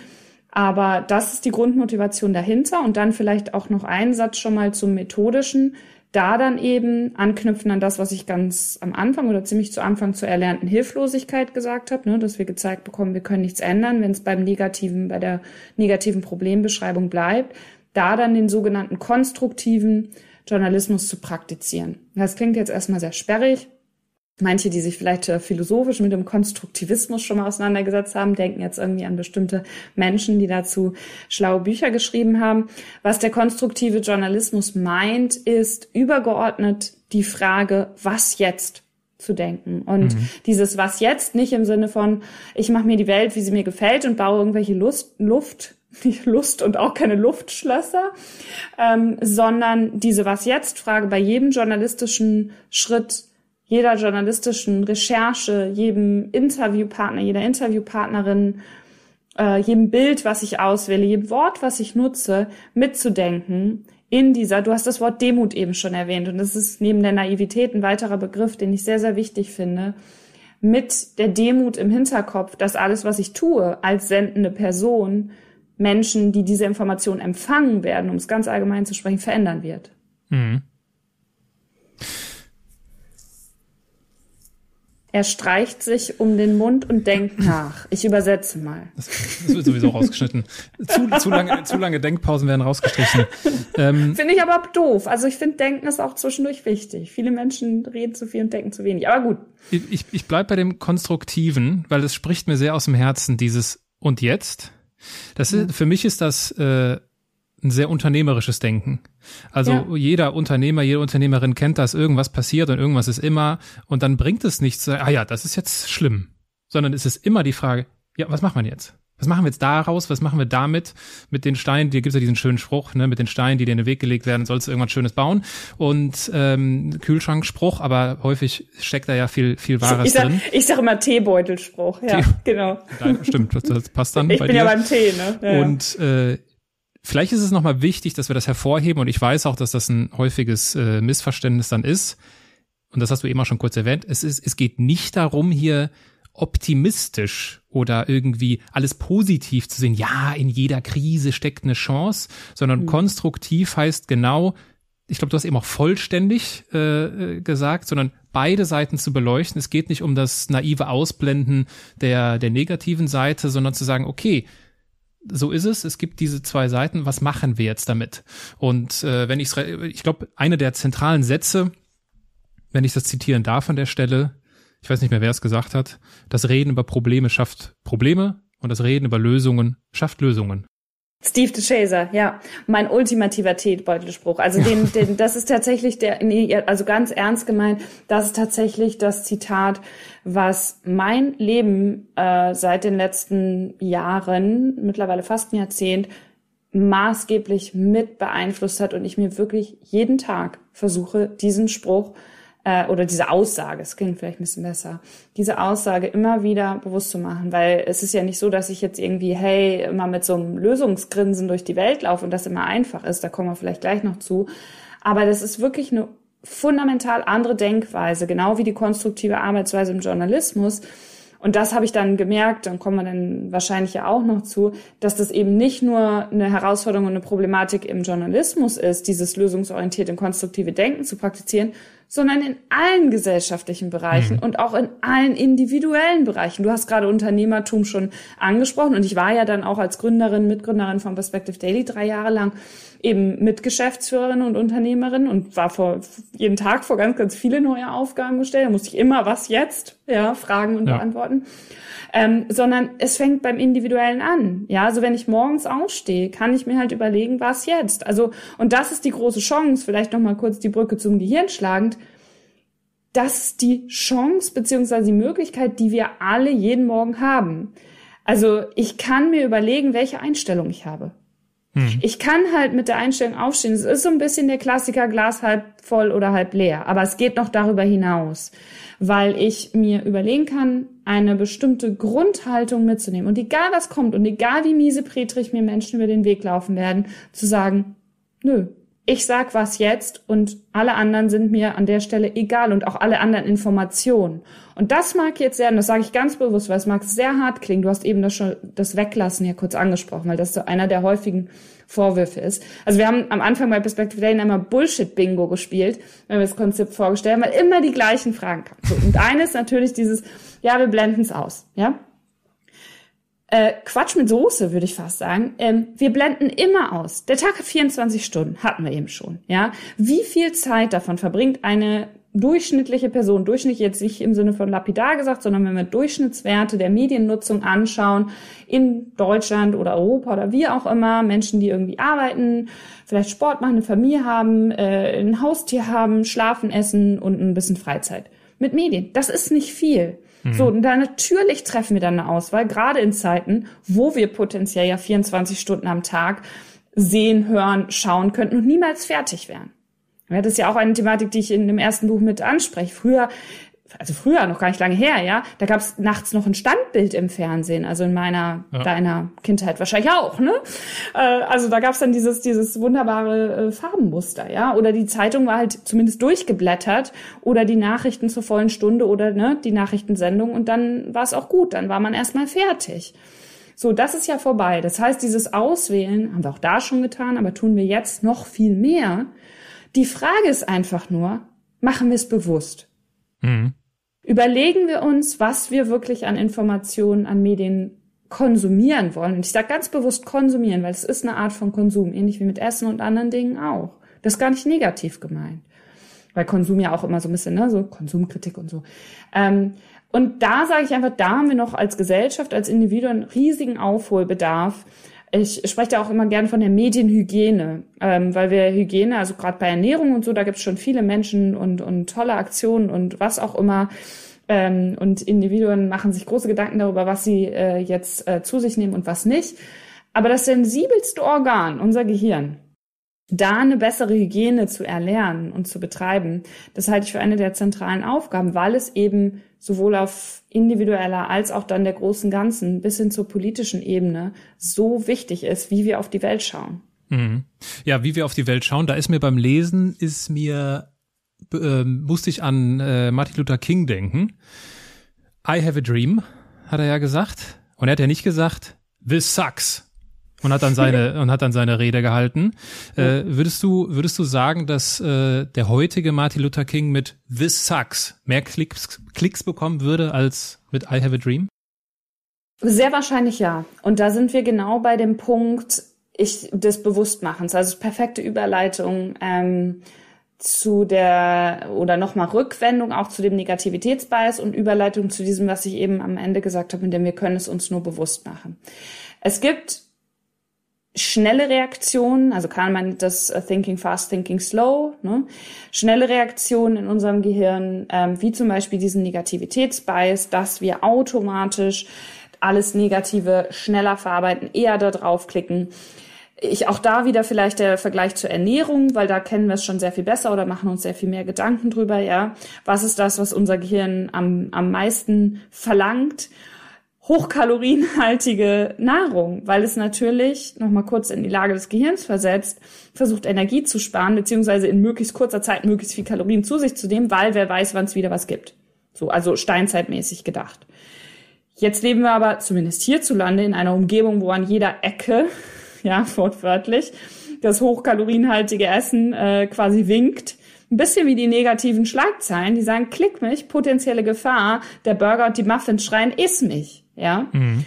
Aber das ist die Grundmotivation dahinter und dann vielleicht auch noch ein Satz schon mal zum Methodischen. Da dann eben anknüpfen an das, was ich ganz am Anfang oder ziemlich zu Anfang zur erlernten Hilflosigkeit gesagt habe, ne, dass wir gezeigt bekommen, wir können nichts ändern, wenn es beim negativen, bei der negativen Problembeschreibung bleibt. Da dann den sogenannten konstruktiven Journalismus zu praktizieren. Das klingt jetzt erstmal sehr sperrig, Manche, die sich vielleicht äh, philosophisch mit dem Konstruktivismus schon mal auseinandergesetzt haben, denken jetzt irgendwie an bestimmte Menschen, die dazu schlaue Bücher geschrieben haben. Was der konstruktive Journalismus meint, ist übergeordnet die Frage, was jetzt zu denken. Und mhm. dieses was jetzt nicht im Sinne von, ich mache mir die Welt, wie sie mir gefällt und baue irgendwelche Lust, Luft, nicht Lust und auch keine Luftschlösser, ähm, sondern diese was jetzt Frage bei jedem journalistischen Schritt jeder journalistischen Recherche, jedem Interviewpartner, jeder Interviewpartnerin, äh, jedem Bild, was ich auswähle, jedem Wort, was ich nutze, mitzudenken in dieser, du hast das Wort Demut eben schon erwähnt und das ist neben der Naivität ein weiterer Begriff, den ich sehr, sehr wichtig finde, mit der Demut im Hinterkopf, dass alles, was ich tue als sendende Person, Menschen, die diese Information empfangen werden, um es ganz allgemein zu sprechen, verändern wird. Mhm. Er streicht sich um den Mund und denkt nach. Ich übersetze mal. Das, das wird sowieso rausgeschnitten. Zu, zu, lange, zu lange Denkpausen werden rausgestrichen. Ähm, finde ich aber doof. Also ich finde, Denken ist auch zwischendurch wichtig. Viele Menschen reden zu viel und denken zu wenig. Aber gut. Ich, ich bleib bei dem Konstruktiven, weil es spricht mir sehr aus dem Herzen, dieses und jetzt. Das ist, für mich ist das äh, ein sehr unternehmerisches Denken. Also ja. jeder Unternehmer, jede Unternehmerin kennt das, irgendwas passiert und irgendwas ist immer und dann bringt es nichts, ah ja, das ist jetzt schlimm, sondern es ist immer die Frage, ja, was macht man jetzt? Was machen wir jetzt daraus? Was machen wir damit? Mit den Steinen, dir gibt's ja diesen schönen Spruch, ne, mit den Steinen, die dir in den Weg gelegt werden, sollst du irgendwas Schönes bauen. Und ähm, Kühlschrankspruch, aber häufig steckt da ja viel, viel Wahres ich sag, drin. Ich sag immer Teebeutelspruch, ja, Tee. genau. Ja, stimmt, das, das passt dann. Ich bin dir. ja beim Tee, ne? Ja, und äh, Vielleicht ist es nochmal wichtig, dass wir das hervorheben und ich weiß auch, dass das ein häufiges äh, Missverständnis dann ist. Und das hast du eben auch schon kurz erwähnt. Es ist, es geht nicht darum, hier optimistisch oder irgendwie alles positiv zu sehen. Ja, in jeder Krise steckt eine Chance, sondern mhm. konstruktiv heißt genau, ich glaube, du hast eben auch vollständig äh, äh, gesagt, sondern beide Seiten zu beleuchten. Es geht nicht um das naive Ausblenden der, der negativen Seite, sondern zu sagen, okay, so ist es. Es gibt diese zwei Seiten. Was machen wir jetzt damit? Und äh, wenn ich ich glaube, eine der zentralen Sätze, wenn ich das zitieren darf an der Stelle, ich weiß nicht mehr, wer es gesagt hat, das Reden über Probleme schafft Probleme und das Reden über Lösungen schafft Lösungen. Steve DeShazer, ja, mein ultimativer Teebeutelspruch. Also den, den, das ist tatsächlich der, nee, also ganz ernst gemeint, das ist tatsächlich das Zitat, was mein Leben äh, seit den letzten Jahren, mittlerweile fast ein Jahrzehnt, maßgeblich mit beeinflusst hat und ich mir wirklich jeden Tag versuche, diesen Spruch äh, oder diese Aussage, es klingt vielleicht ein bisschen besser, diese Aussage immer wieder bewusst zu machen, weil es ist ja nicht so, dass ich jetzt irgendwie, hey, immer mit so einem Lösungsgrinsen durch die Welt laufe und das immer einfach ist, da kommen wir vielleicht gleich noch zu, aber das ist wirklich eine fundamental andere Denkweise, genau wie die konstruktive Arbeitsweise im Journalismus. Und das habe ich dann gemerkt, dann kommen wir dann wahrscheinlich ja auch noch zu, dass das eben nicht nur eine Herausforderung und eine Problematik im Journalismus ist, dieses lösungsorientierte und konstruktive Denken zu praktizieren, sondern in allen gesellschaftlichen Bereichen mhm. und auch in allen individuellen Bereichen. Du hast gerade Unternehmertum schon angesprochen und ich war ja dann auch als Gründerin, Mitgründerin von Perspective Daily drei Jahre lang eben Mitgeschäftsführerin und Unternehmerin und war vor jeden Tag vor ganz, ganz viele neue Aufgaben gestellt. Da musste ich immer was jetzt, ja, fragen und ja. beantworten. Ähm, sondern es fängt beim Individuellen an. Ja, also wenn ich morgens aufstehe, kann ich mir halt überlegen, was jetzt. Also, und das ist die große Chance, vielleicht nochmal kurz die Brücke zum Gehirn schlagend. Das ist die Chance beziehungsweise die Möglichkeit, die wir alle jeden Morgen haben. Also ich kann mir überlegen, welche Einstellung ich habe. Hm. Ich kann halt mit der Einstellung aufstehen. Es ist so ein bisschen der Klassiker Glas halb voll oder halb leer. Aber es geht noch darüber hinaus, weil ich mir überlegen kann, eine bestimmte Grundhaltung mitzunehmen. Und egal was kommt und egal wie miese Pretrich mir Menschen über den Weg laufen werden, zu sagen, nö, ich sag was jetzt und alle anderen sind mir an der Stelle egal und auch alle anderen Informationen. Und das mag jetzt sehr, und das sage ich ganz bewusst, weil es mag sehr hart klingen. Du hast eben das schon das Weglassen ja kurz angesprochen, weil das so einer der häufigen Vorwürfe ist. Also wir haben am Anfang bei Perspective Daily einmal Bullshit-Bingo gespielt, wenn wir das Konzept vorgestellt haben, weil immer die gleichen Fragen kamen. So, und eine ist natürlich dieses, ja, wir blenden es aus, ja. Äh, Quatsch mit Soße, würde ich fast sagen. Ähm, wir blenden immer aus. Der Tag hat 24 Stunden, hatten wir eben schon. Ja, wie viel Zeit davon verbringt eine durchschnittliche Person, durchschnittlich jetzt nicht im Sinne von lapidar gesagt, sondern wenn wir Durchschnittswerte der Mediennutzung anschauen, in Deutschland oder Europa oder wie auch immer, Menschen, die irgendwie arbeiten, vielleicht Sport machen, eine Familie haben, äh, ein Haustier haben, schlafen, essen und ein bisschen Freizeit. Mit Medien. Das ist nicht viel. Mhm. So, und da natürlich treffen wir dann eine Auswahl, gerade in Zeiten, wo wir potenziell ja 24 Stunden am Tag sehen, hören, schauen könnten und niemals fertig wären. Ja, das ist ja auch eine Thematik, die ich in dem ersten Buch mit anspreche. Früher also früher, noch gar nicht lange her, ja, da gab es nachts noch ein Standbild im Fernsehen, also in meiner, ja. deiner Kindheit wahrscheinlich auch, ne? Äh, also da gab es dann dieses, dieses wunderbare äh, Farbenmuster, ja, oder die Zeitung war halt zumindest durchgeblättert oder die Nachrichten zur vollen Stunde oder ne, die Nachrichtensendung und dann war es auch gut, dann war man erstmal fertig. So, das ist ja vorbei. Das heißt, dieses Auswählen haben wir auch da schon getan, aber tun wir jetzt noch viel mehr. Die Frage ist einfach nur, machen wir es bewusst? Mhm überlegen wir uns, was wir wirklich an Informationen, an Medien konsumieren wollen. Und ich sage ganz bewusst konsumieren, weil es ist eine Art von Konsum, ähnlich wie mit Essen und anderen Dingen auch. Das ist gar nicht negativ gemeint. Weil Konsum ja auch immer so ein bisschen, ne, so Konsumkritik und so. Ähm, und da sage ich einfach, da haben wir noch als Gesellschaft, als Individuen riesigen Aufholbedarf, ich spreche da auch immer gern von der Medienhygiene, ähm, weil wir Hygiene, also gerade bei Ernährung und so, da gibt es schon viele Menschen und, und tolle Aktionen und was auch immer. Ähm, und Individuen machen sich große Gedanken darüber, was sie äh, jetzt äh, zu sich nehmen und was nicht. Aber das sensibelste Organ, unser Gehirn, da eine bessere Hygiene zu erlernen und zu betreiben, das halte ich für eine der zentralen Aufgaben, weil es eben sowohl auf individueller als auch dann der großen Ganzen bis hin zur politischen Ebene so wichtig ist, wie wir auf die Welt schauen. Mhm. Ja, wie wir auf die Welt schauen, da ist mir beim Lesen, ist mir, äh, musste ich an äh, Martin Luther King denken. I have a dream, hat er ja gesagt. Und er hat ja nicht gesagt, this sucks und hat dann seine und hat dann seine Rede gehalten. Äh, würdest du würdest du sagen, dass äh, der heutige Martin Luther King mit This Sucks mehr Klicks, Klicks bekommen würde als mit I Have a Dream? Sehr wahrscheinlich ja. Und da sind wir genau bei dem Punkt ich, des Bewusstmachens, also perfekte Überleitung ähm, zu der oder nochmal Rückwendung auch zu dem Negativitätsbias und Überleitung zu diesem, was ich eben am Ende gesagt habe, in dem wir können es uns nur bewusst machen. Es gibt schnelle Reaktionen, also kann man das äh, Thinking Fast, Thinking Slow, ne? schnelle Reaktionen in unserem Gehirn, ähm, wie zum Beispiel diesen Negativitätsbias, dass wir automatisch alles Negative schneller verarbeiten, eher da draufklicken. Ich auch da wieder vielleicht der Vergleich zur Ernährung, weil da kennen wir es schon sehr viel besser oder machen uns sehr viel mehr Gedanken drüber, ja. Was ist das, was unser Gehirn am, am meisten verlangt? Hochkalorienhaltige Nahrung, weil es natürlich, nochmal kurz in die Lage des Gehirns versetzt, versucht Energie zu sparen, beziehungsweise in möglichst kurzer Zeit möglichst viel Kalorien zu sich zu nehmen, weil wer weiß, wann es wieder was gibt. So, also steinzeitmäßig gedacht. Jetzt leben wir aber zumindest hierzulande in einer Umgebung, wo an jeder Ecke, ja, wortwörtlich, das hochkalorienhaltige Essen äh, quasi winkt Ein bisschen wie die negativen Schlagzeilen, die sagen, klick mich, potenzielle Gefahr, der Burger und die Muffins schreien, iss mich. Ja. Mhm.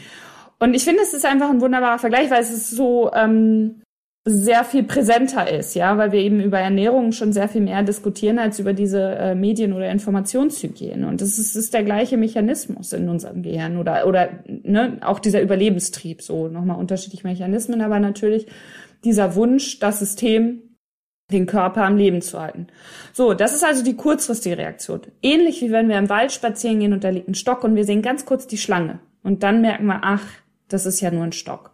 Und ich finde, es ist einfach ein wunderbarer Vergleich, weil es so ähm, sehr viel präsenter ist, ja, weil wir eben über Ernährung schon sehr viel mehr diskutieren als über diese äh, Medien- oder Informationshygiene. Und das ist, ist der gleiche Mechanismus in unserem Gehirn oder oder ne, auch dieser Überlebenstrieb, so nochmal unterschiedliche Mechanismen, aber natürlich dieser Wunsch, das System den Körper am Leben zu halten. So, das ist also die kurzfristige Reaktion. Ähnlich wie wenn wir im Wald spazieren gehen und da liegt ein Stock und wir sehen ganz kurz die Schlange. Und dann merken wir, ach, das ist ja nur ein Stock.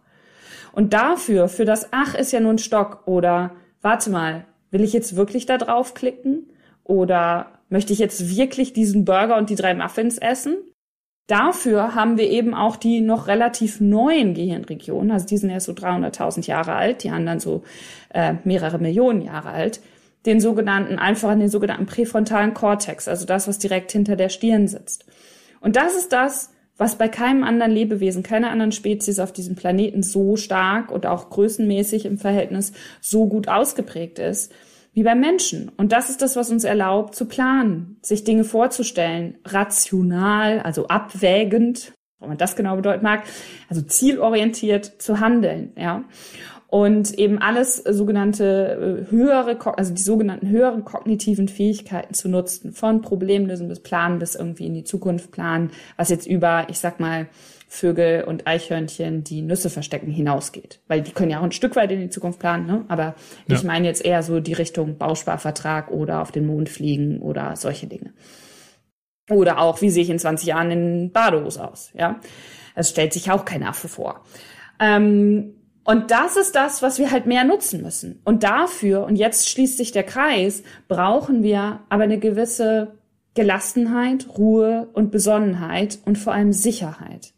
Und dafür, für das Ach ist ja nur ein Stock oder warte mal, will ich jetzt wirklich da draufklicken? Oder möchte ich jetzt wirklich diesen Burger und die drei Muffins essen? Dafür haben wir eben auch die noch relativ neuen Gehirnregionen, also die sind erst so 300.000 Jahre alt, die anderen so äh, mehrere Millionen Jahre alt, den sogenannten, einfach den sogenannten präfrontalen Kortex, also das, was direkt hinter der Stirn sitzt. Und das ist das, was bei keinem anderen Lebewesen, keiner anderen Spezies auf diesem Planeten so stark und auch größenmäßig im Verhältnis so gut ausgeprägt ist wie beim Menschen. Und das ist das, was uns erlaubt zu planen, sich Dinge vorzustellen, rational, also abwägend, wenn man das genau bedeuten mag, also zielorientiert zu handeln, ja und eben alles sogenannte äh, höhere, also die sogenannten höheren kognitiven Fähigkeiten zu nutzen, von Problemlösen bis Planen bis irgendwie in die Zukunft planen, was jetzt über, ich sag mal, Vögel und Eichhörnchen, die Nüsse verstecken, hinausgeht. Weil die können ja auch ein Stück weit in die Zukunft planen, ne? aber ja. ich meine jetzt eher so die Richtung Bausparvertrag oder auf den Mond fliegen oder solche Dinge. Oder auch, wie sehe ich in 20 Jahren in Badehose aus, ja? Es stellt sich auch kein Affe vor. Ähm, und das ist das, was wir halt mehr nutzen müssen. Und dafür, und jetzt schließt sich der Kreis, brauchen wir aber eine gewisse Gelassenheit, Ruhe und Besonnenheit und vor allem Sicherheit.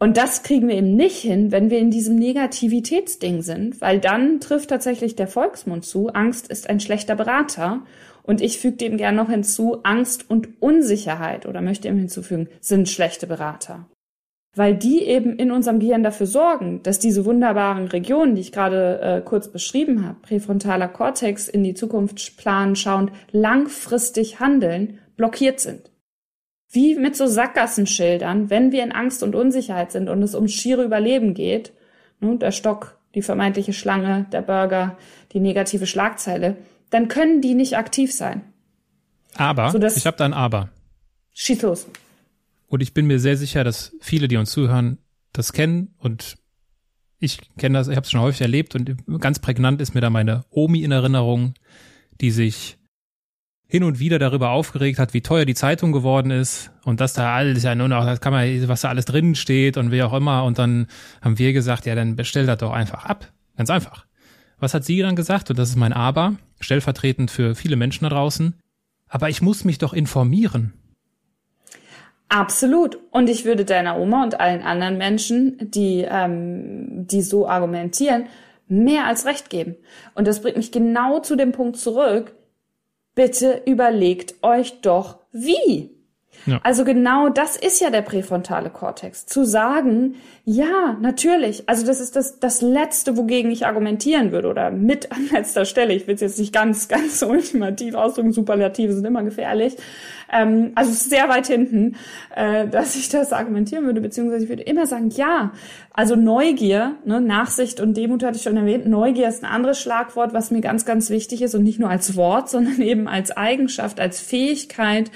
Und das kriegen wir eben nicht hin, wenn wir in diesem Negativitätsding sind, weil dann trifft tatsächlich der Volksmund zu, Angst ist ein schlechter Berater. Und ich füge dem gern noch hinzu, Angst und Unsicherheit oder möchte ihm hinzufügen, sind schlechte Berater weil die eben in unserem Gehirn dafür sorgen, dass diese wunderbaren Regionen, die ich gerade äh, kurz beschrieben habe, präfrontaler Kortex in die Zukunft planen, schauend, langfristig handeln, blockiert sind. Wie mit so Sackgassenschildern, wenn wir in Angst und Unsicherheit sind und es ums schiere Überleben geht, ne, der Stock, die vermeintliche Schlange, der Burger, die negative Schlagzeile, dann können die nicht aktiv sein. Aber, ich habe da ein Aber. Schieß los. Und ich bin mir sehr sicher, dass viele, die uns zuhören, das kennen und ich kenne das, ich habe es schon häufig erlebt und ganz prägnant ist mir da meine Omi in Erinnerung, die sich hin und wieder darüber aufgeregt hat, wie teuer die Zeitung geworden ist und dass da alles ja nur noch, das kann man, was da alles drin steht und wie auch immer. Und dann haben wir gesagt, ja, dann bestell das doch einfach ab. Ganz einfach. Was hat sie dann gesagt? Und das ist mein Aber, stellvertretend für viele Menschen da draußen. Aber ich muss mich doch informieren. Absolut. Und ich würde deiner Oma und allen anderen Menschen, die, ähm, die so argumentieren, mehr als recht geben. Und das bringt mich genau zu dem Punkt zurück. Bitte überlegt euch doch, wie. Ja. Also genau das ist ja der präfrontale Kortex. Zu sagen, ja, natürlich. Also das ist das, das Letzte, wogegen ich argumentieren würde oder mit an letzter Stelle. Ich will es jetzt nicht ganz, ganz ultimativ ausdrücken. Superlative sind immer gefährlich. Ähm, also sehr weit hinten, äh, dass ich das argumentieren würde, beziehungsweise ich würde immer sagen, ja. Also Neugier, ne, Nachsicht und Demut hatte ich schon erwähnt. Neugier ist ein anderes Schlagwort, was mir ganz, ganz wichtig ist und nicht nur als Wort, sondern eben als Eigenschaft, als Fähigkeit,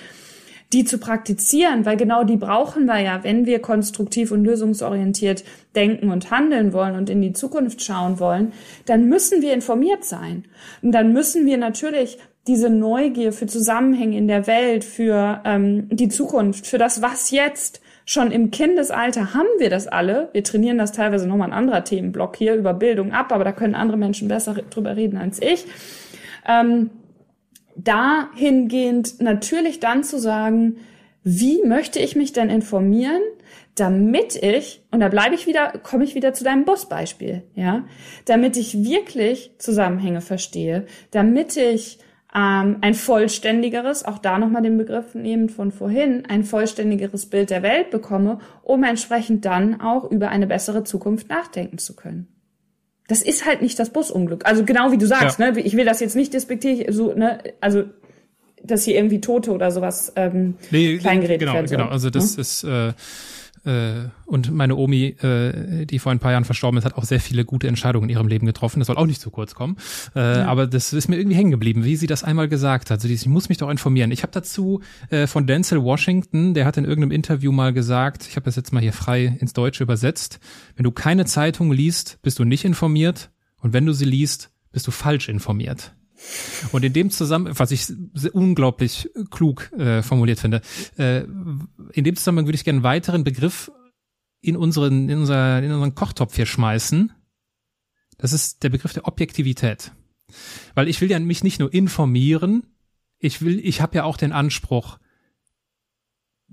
die zu praktizieren, weil genau die brauchen wir ja, wenn wir konstruktiv und lösungsorientiert denken und handeln wollen und in die Zukunft schauen wollen, dann müssen wir informiert sein. Und dann müssen wir natürlich diese Neugier für Zusammenhänge in der Welt, für ähm, die Zukunft, für das Was jetzt, schon im Kindesalter haben wir das alle. Wir trainieren das teilweise nochmal ein anderer Themenblock hier über Bildung ab, aber da können andere Menschen besser drüber reden als ich. Ähm, dahingehend natürlich dann zu sagen, wie möchte ich mich denn informieren, damit ich, und da bleibe ich wieder, komme ich wieder zu deinem Busbeispiel, ja, damit ich wirklich Zusammenhänge verstehe, damit ich ähm, ein vollständigeres, auch da nochmal den Begriff nehmen von vorhin, ein vollständigeres Bild der Welt bekomme, um entsprechend dann auch über eine bessere Zukunft nachdenken zu können. Das ist halt nicht das Busunglück. Also genau wie du sagst, ja. ne? Ich will das jetzt nicht despektierlich, so, ne, also dass hier irgendwie Tote oder sowas ähm, nee, kleingeredet genau, werden. Genau, also das hm? ist äh, äh, und meine Omi, äh, die vor ein paar Jahren verstorben ist, hat auch sehr viele gute Entscheidungen in ihrem Leben getroffen. Das soll auch nicht zu kurz kommen. Äh, ja. Aber das ist mir irgendwie hängen geblieben, wie sie das einmal gesagt hat. Also ich muss mich doch informieren. Ich habe dazu äh, von Denzel Washington, der hat in irgendeinem Interview mal gesagt, ich habe das jetzt mal hier frei ins Deutsche übersetzt, wenn du keine Zeitung liest, bist du nicht informiert. Und wenn du sie liest, bist du falsch informiert. Und in dem Zusammenhang, was ich unglaublich klug äh, formuliert finde, äh, in dem Zusammenhang würde ich gerne einen weiteren Begriff in unseren, in, unser, in unseren Kochtopf hier schmeißen. Das ist der Begriff der Objektivität. Weil ich will ja mich nicht nur informieren, ich will, ich habe ja auch den Anspruch,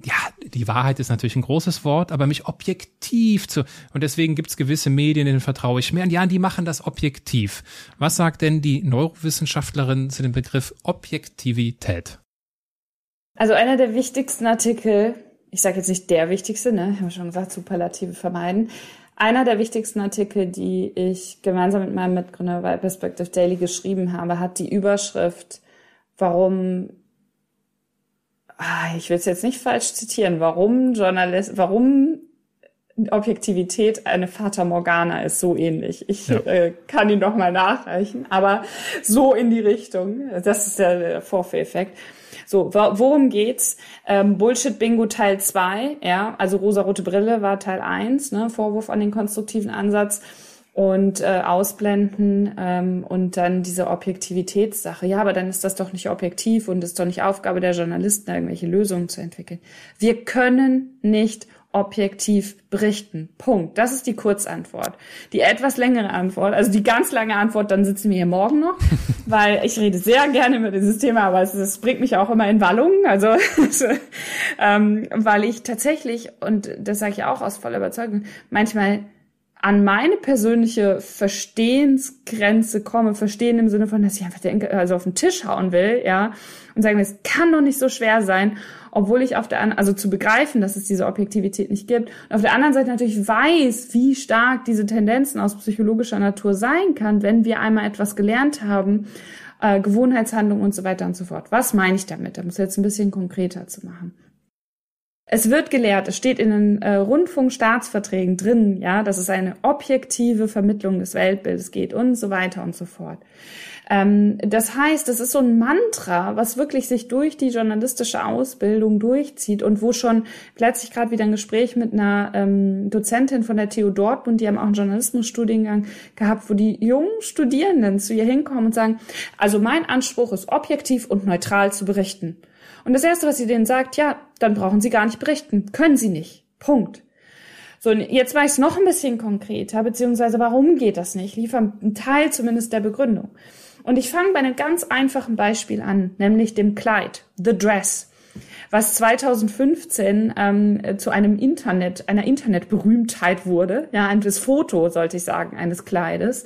ja, die Wahrheit ist natürlich ein großes Wort, aber mich objektiv zu. Und deswegen gibt's gewisse Medien, denen vertraue ich mehr. Und ja, die machen das objektiv. Was sagt denn die Neurowissenschaftlerin zu dem Begriff Objektivität? Also einer der wichtigsten Artikel, ich sage jetzt nicht der wichtigste, ne, ich habe schon gesagt, Superlative vermeiden. Einer der wichtigsten Artikel, die ich gemeinsam mit meinem Mitgründer bei Perspective Daily geschrieben habe, hat die Überschrift, warum ich will es jetzt nicht falsch zitieren, warum Journalist, warum Objektivität eine Fata Morgana ist, so ähnlich. Ich ja. äh, kann ihn doch mal nachreichen, aber so in die Richtung. Das ist der, der Vorführeffekt. So, worum geht's? Ähm, Bullshit Bingo Teil 2, ja, also rosa-rote Brille war Teil 1, ne, Vorwurf an den konstruktiven Ansatz und äh, ausblenden ähm, und dann diese Objektivitätssache. Ja, aber dann ist das doch nicht objektiv und ist doch nicht Aufgabe der Journalisten, irgendwelche Lösungen zu entwickeln. Wir können nicht objektiv berichten. Punkt. Das ist die Kurzantwort. Die etwas längere Antwort, also die ganz lange Antwort, dann sitzen wir hier morgen noch, weil ich rede sehr gerne über dieses Thema, aber es, es bringt mich auch immer in Wallungen. Also ähm, weil ich tatsächlich, und das sage ich auch aus voller Überzeugung, manchmal an meine persönliche Verstehensgrenze komme, verstehen im Sinne von, dass ich einfach denke, also auf den Tisch hauen will, ja, und sagen, es kann doch nicht so schwer sein, obwohl ich auf der anderen, also zu begreifen, dass es diese Objektivität nicht gibt, und auf der anderen Seite natürlich weiß, wie stark diese Tendenzen aus psychologischer Natur sein kann, wenn wir einmal etwas gelernt haben, äh, Gewohnheitshandlung und so weiter und so fort. Was meine ich damit? Da muss jetzt ein bisschen konkreter zu machen. Es wird gelehrt, es steht in den äh, Rundfunkstaatsverträgen drin, ja, dass es eine objektive Vermittlung des Weltbildes geht und so weiter und so fort. Ähm, das heißt, es ist so ein Mantra, was wirklich sich durch die journalistische Ausbildung durchzieht und wo schon plötzlich gerade wieder ein Gespräch mit einer ähm, Dozentin von der TU Dortmund, die haben auch einen Journalismusstudiengang gehabt, wo die jungen Studierenden zu ihr hinkommen und sagen, also mein Anspruch ist objektiv und neutral zu berichten. Und das Erste, was sie denen sagt, ja, dann brauchen sie gar nicht berichten. Können sie nicht. Punkt. So, jetzt war ich es noch ein bisschen konkreter, beziehungsweise warum geht das nicht? Ich liefere einen Teil zumindest der Begründung. Und ich fange bei einem ganz einfachen Beispiel an, nämlich dem Kleid, The Dress, was 2015 ähm, zu einem Internet, einer Internetberühmtheit wurde. Ja, ein Foto, sollte ich sagen, eines Kleides.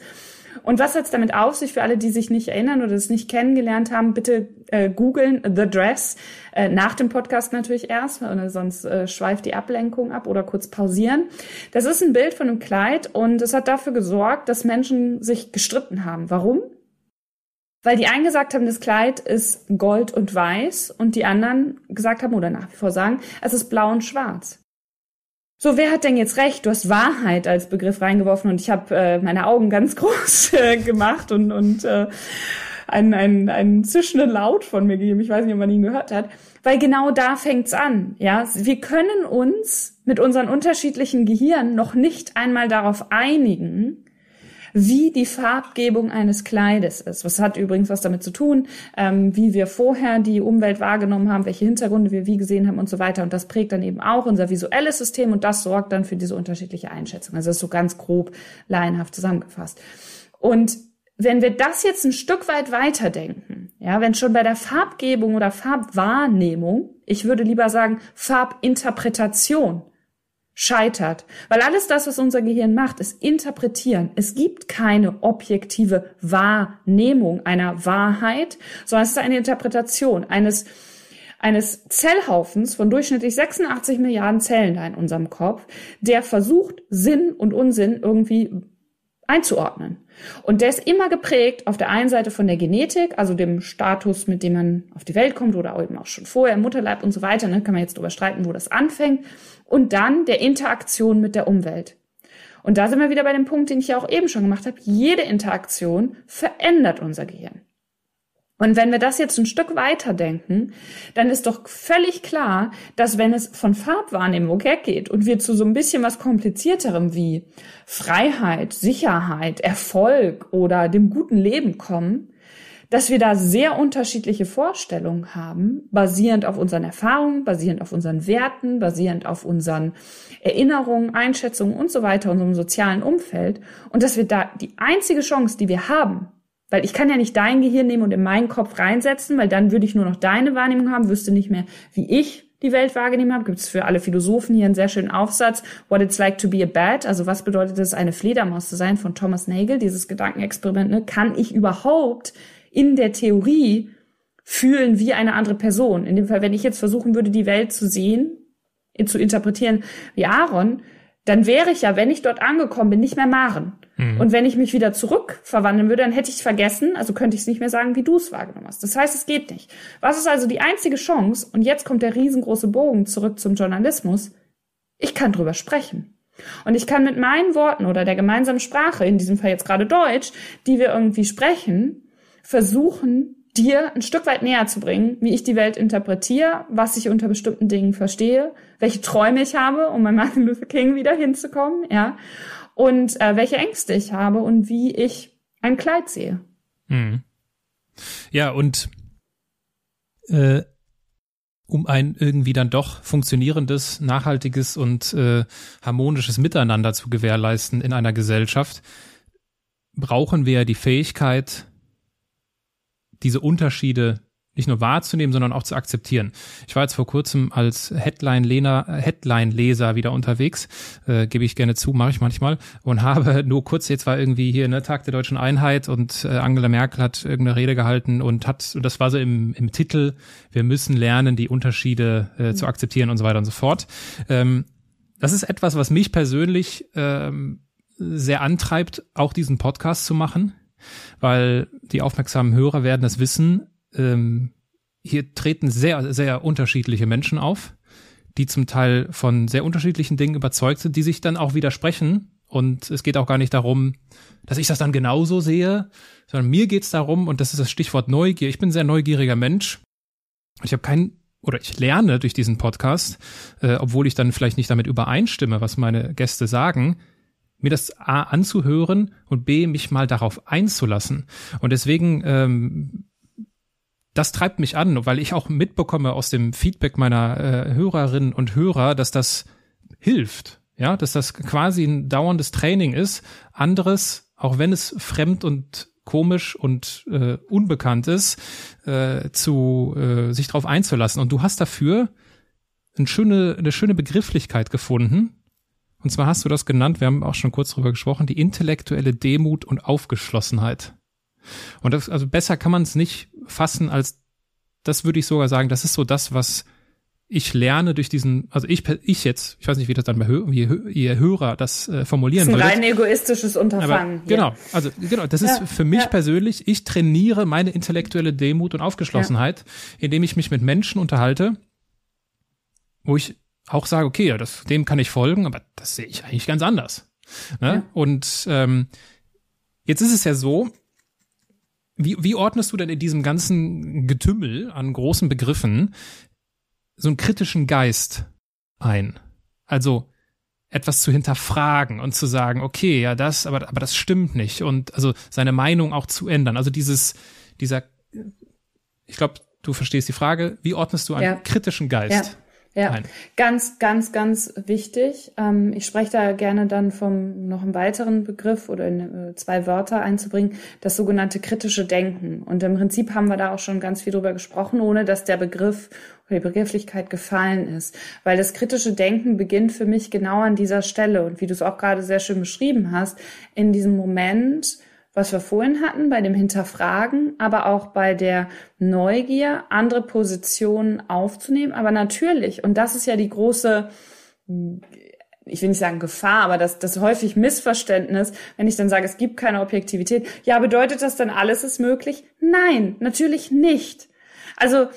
Und was hat es damit auf sich für alle, die sich nicht erinnern oder es nicht kennengelernt haben? Bitte äh, googeln The Dress äh, nach dem Podcast natürlich erst, oder sonst äh, schweift die Ablenkung ab oder kurz pausieren. Das ist ein Bild von einem Kleid und es hat dafür gesorgt, dass Menschen sich gestritten haben. Warum? Weil die einen gesagt haben, das Kleid ist gold und weiß und die anderen gesagt haben oder nach wie vor sagen, es ist blau und schwarz. So, wer hat denn jetzt recht? Du hast Wahrheit als Begriff reingeworfen und ich habe äh, meine Augen ganz groß äh, gemacht und, und äh, einen, einen, einen zischenden Laut von mir gegeben. Ich weiß nicht, ob man ihn gehört hat. Weil genau da fängt's an. Ja, wir können uns mit unseren unterschiedlichen Gehirnen noch nicht einmal darauf einigen, wie die Farbgebung eines Kleides ist. Was hat übrigens was damit zu tun, ähm, wie wir vorher die Umwelt wahrgenommen haben, welche Hintergründe wir wie gesehen haben und so weiter. Und das prägt dann eben auch unser visuelles System und das sorgt dann für diese unterschiedliche Einschätzung. Also das ist so ganz grob laienhaft zusammengefasst. Und wenn wir das jetzt ein Stück weit weiterdenken, ja, wenn schon bei der Farbgebung oder Farbwahrnehmung, ich würde lieber sagen Farbinterpretation, scheitert. Weil alles das, was unser Gehirn macht, ist interpretieren. Es gibt keine objektive Wahrnehmung einer Wahrheit, sondern es ist eine Interpretation eines eines Zellhaufens von durchschnittlich 86 Milliarden Zellen da in unserem Kopf, der versucht, Sinn und Unsinn irgendwie einzuordnen. Und der ist immer geprägt auf der einen Seite von der Genetik, also dem Status, mit dem man auf die Welt kommt oder eben auch schon vorher im Mutterleib und so weiter, ne, kann man jetzt darüber streiten, wo das anfängt. Und dann der Interaktion mit der Umwelt. Und da sind wir wieder bei dem Punkt, den ich ja auch eben schon gemacht habe. Jede Interaktion verändert unser Gehirn. Und wenn wir das jetzt ein Stück weiter denken, dann ist doch völlig klar, dass wenn es von Farbwahrnehmung weggeht und wir zu so ein bisschen was komplizierterem wie Freiheit, Sicherheit, Erfolg oder dem guten Leben kommen, dass wir da sehr unterschiedliche Vorstellungen haben, basierend auf unseren Erfahrungen, basierend auf unseren Werten, basierend auf unseren Erinnerungen, Einschätzungen und so weiter, unserem sozialen Umfeld. Und dass wir da die einzige Chance, die wir haben, weil ich kann ja nicht dein Gehirn nehmen und in meinen Kopf reinsetzen, weil dann würde ich nur noch deine Wahrnehmung haben, wüsste nicht mehr, wie ich die Welt wahrgenommen habe. Gibt es für alle Philosophen hier einen sehr schönen Aufsatz, What It's Like to Be a Bat, also was bedeutet es, eine Fledermaus zu sein, von Thomas Nagel, dieses Gedankenexperiment. Ne? Kann ich überhaupt in der Theorie fühlen wie eine andere Person? In dem Fall, wenn ich jetzt versuchen würde, die Welt zu sehen, zu interpretieren wie Aaron, dann wäre ich ja, wenn ich dort angekommen bin, nicht mehr Maren. Mhm. Und wenn ich mich wieder zurück verwandeln würde, dann hätte ich vergessen, also könnte ich es nicht mehr sagen, wie du es wahrgenommen hast. Das heißt, es geht nicht. Was ist also die einzige Chance? Und jetzt kommt der riesengroße Bogen zurück zum Journalismus. Ich kann drüber sprechen. Und ich kann mit meinen Worten oder der gemeinsamen Sprache, in diesem Fall jetzt gerade Deutsch, die wir irgendwie sprechen, versuchen, dir ein Stück weit näher zu bringen, wie ich die Welt interpretiere, was ich unter bestimmten Dingen verstehe, welche Träume ich habe, um bei Martin Luther King wieder hinzukommen, ja, und äh, welche Ängste ich habe und wie ich ein Kleid sehe. Hm. Ja, und äh, um ein irgendwie dann doch funktionierendes, nachhaltiges und äh, harmonisches Miteinander zu gewährleisten in einer Gesellschaft, brauchen wir die Fähigkeit, diese Unterschiede nicht nur wahrzunehmen, sondern auch zu akzeptieren. Ich war jetzt vor kurzem als Headline-Leser Headline wieder unterwegs, äh, gebe ich gerne zu, mache ich manchmal, und habe nur kurz, jetzt war irgendwie hier ne Tag der deutschen Einheit und äh, Angela Merkel hat irgendeine Rede gehalten und hat, und das war so im, im Titel, wir müssen lernen, die Unterschiede äh, zu akzeptieren und so weiter und so fort. Ähm, das ist etwas, was mich persönlich ähm, sehr antreibt, auch diesen Podcast zu machen weil die aufmerksamen Hörer werden es wissen, ähm, hier treten sehr, sehr unterschiedliche Menschen auf, die zum Teil von sehr unterschiedlichen Dingen überzeugt sind, die sich dann auch widersprechen. Und es geht auch gar nicht darum, dass ich das dann genauso sehe, sondern mir geht es darum, und das ist das Stichwort Neugier, ich bin ein sehr neugieriger Mensch. Ich habe kein oder ich lerne durch diesen Podcast, äh, obwohl ich dann vielleicht nicht damit übereinstimme, was meine Gäste sagen, mir das A anzuhören und B mich mal darauf einzulassen. Und deswegen ähm, das treibt mich an, weil ich auch mitbekomme aus dem Feedback meiner äh, Hörerinnen und Hörer, dass das hilft. Ja, dass das quasi ein dauerndes Training ist. Anderes, auch wenn es fremd und komisch und äh, unbekannt ist, äh, zu äh, sich darauf einzulassen. Und du hast dafür eine schöne, eine schöne Begrifflichkeit gefunden, und zwar hast du das genannt, wir haben auch schon kurz drüber gesprochen, die intellektuelle Demut und Aufgeschlossenheit. Und das, also besser kann man es nicht fassen als, das würde ich sogar sagen, das ist so das, was ich lerne durch diesen, also ich, ich jetzt, ich weiß nicht, wie das dann bei wie ihr Hörer das äh, formulieren. Das ist ein rein egoistisches Unterfangen. Aber, genau, also genau, das ist ja, für mich ja. persönlich, ich trainiere meine intellektuelle Demut und Aufgeschlossenheit, ja. indem ich mich mit Menschen unterhalte, wo ich auch sage, okay, ja, das, dem kann ich folgen, aber das sehe ich eigentlich ganz anders. Ne? Ja. Und ähm, jetzt ist es ja so, wie, wie ordnest du denn in diesem ganzen Getümmel an großen Begriffen so einen kritischen Geist ein? Also etwas zu hinterfragen und zu sagen, okay, ja, das, aber, aber das stimmt nicht. Und also seine Meinung auch zu ändern. Also dieses, dieser, ich glaube, du verstehst die Frage, wie ordnest du einen ja. kritischen Geist? Ja. Nein. ganz, ganz, ganz wichtig. Ähm, ich spreche da gerne dann vom noch einen weiteren Begriff oder in äh, zwei Wörter einzubringen, das sogenannte kritische Denken. Und im Prinzip haben wir da auch schon ganz viel drüber gesprochen, ohne dass der Begriff oder die Begrifflichkeit gefallen ist. Weil das kritische Denken beginnt für mich genau an dieser Stelle. Und wie du es auch gerade sehr schön beschrieben hast, in diesem Moment, was wir vorhin hatten, bei dem Hinterfragen, aber auch bei der Neugier, andere Positionen aufzunehmen. Aber natürlich, und das ist ja die große ich will nicht sagen Gefahr, aber das, das häufig Missverständnis, wenn ich dann sage, es gibt keine Objektivität. Ja, bedeutet das dann, alles ist möglich? Nein, natürlich nicht. Also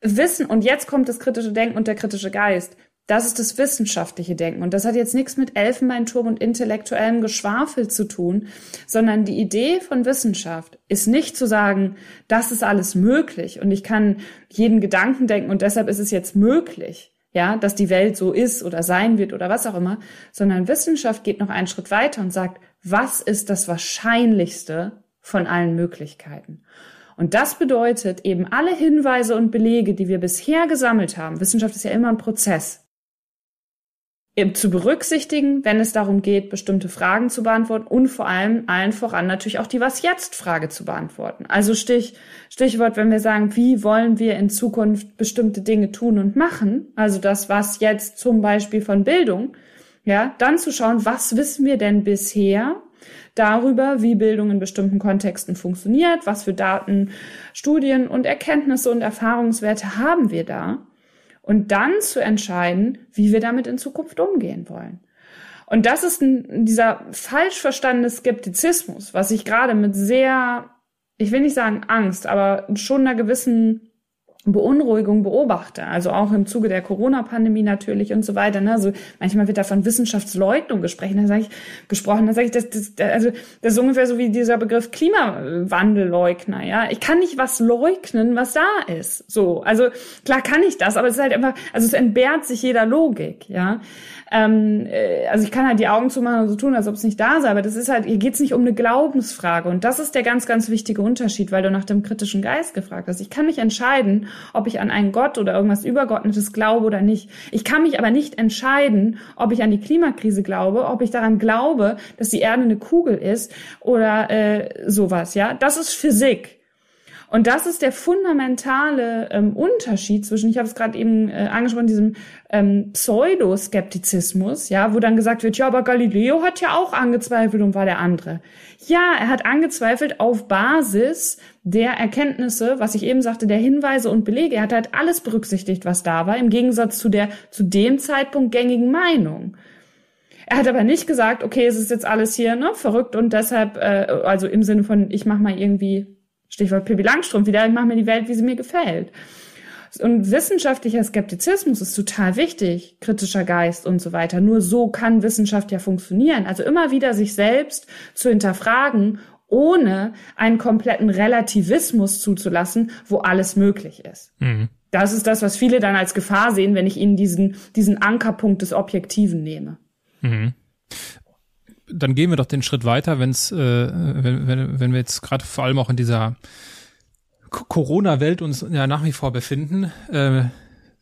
Wissen, und jetzt kommt das kritische Denken und der kritische Geist. Das ist das wissenschaftliche Denken. Und das hat jetzt nichts mit Elfenbeinturm und intellektuellem Geschwafel zu tun, sondern die Idee von Wissenschaft ist nicht zu sagen, das ist alles möglich und ich kann jeden Gedanken denken und deshalb ist es jetzt möglich, ja, dass die Welt so ist oder sein wird oder was auch immer, sondern Wissenschaft geht noch einen Schritt weiter und sagt, was ist das Wahrscheinlichste von allen Möglichkeiten? Und das bedeutet eben alle Hinweise und Belege, die wir bisher gesammelt haben. Wissenschaft ist ja immer ein Prozess zu berücksichtigen, wenn es darum geht, bestimmte Fragen zu beantworten und vor allem allen voran natürlich auch die Was-Jetzt-Frage zu beantworten. Also Stich, Stichwort, wenn wir sagen, wie wollen wir in Zukunft bestimmte Dinge tun und machen, also das Was jetzt zum Beispiel von Bildung, ja, dann zu schauen, was wissen wir denn bisher darüber, wie Bildung in bestimmten Kontexten funktioniert, was für Daten, Studien und Erkenntnisse und Erfahrungswerte haben wir da und dann zu entscheiden, wie wir damit in Zukunft umgehen wollen. Und das ist ein, dieser falsch verstandene Skeptizismus, was ich gerade mit sehr, ich will nicht sagen Angst, aber schon einer gewissen Beunruhigung beobachte, also auch im Zuge der Corona-Pandemie natürlich und so weiter. Ne? Also manchmal wird da von Wissenschaftsleugnung gesprochen. Da sage ich gesprochen, da sage ich, das, das, also das ist ungefähr so wie dieser Begriff Klimawandelleugner. Ja, ich kann nicht was leugnen, was da ist. So, also klar kann ich das, aber es ist halt einfach, also es entbehrt sich jeder Logik. Ja, ähm, äh, also ich kann halt die Augen zumachen und so tun, als ob es nicht da sei, aber das ist halt, hier geht's nicht um eine Glaubensfrage. Und das ist der ganz, ganz wichtige Unterschied, weil du nach dem kritischen Geist gefragt hast. Ich kann mich entscheiden, ob ich an einen Gott oder irgendwas Übergeordnetes glaube oder nicht. Ich kann mich aber nicht entscheiden, ob ich an die Klimakrise glaube, ob ich daran glaube, dass die Erde eine Kugel ist oder äh, sowas. Ja, das ist Physik. Und das ist der fundamentale ähm, Unterschied zwischen, ich habe es gerade eben äh, angesprochen, diesem ähm, Pseudoskeptizismus, ja, wo dann gesagt wird, ja, aber Galileo hat ja auch angezweifelt und war der andere. Ja, er hat angezweifelt auf Basis der Erkenntnisse, was ich eben sagte, der Hinweise und Belege. Er hat halt alles berücksichtigt, was da war, im Gegensatz zu der zu dem Zeitpunkt gängigen Meinung. Er hat aber nicht gesagt, okay, es ist jetzt alles hier ne, verrückt und deshalb, äh, also im Sinne von, ich mache mal irgendwie Stichwort Pippi Langstrumpf wieder, ich mache mir die Welt, wie sie mir gefällt. Und wissenschaftlicher Skeptizismus ist total wichtig, kritischer Geist und so weiter. Nur so kann Wissenschaft ja funktionieren. Also immer wieder sich selbst zu hinterfragen, ohne einen kompletten Relativismus zuzulassen, wo alles möglich ist. Mhm. Das ist das, was viele dann als Gefahr sehen, wenn ich ihnen diesen, diesen Ankerpunkt des Objektiven nehme. Mhm dann gehen wir doch den Schritt weiter, wenn's, äh, wenn, wenn, wenn wir jetzt gerade vor allem auch in dieser Corona-Welt uns ja nach wie vor befinden. Äh,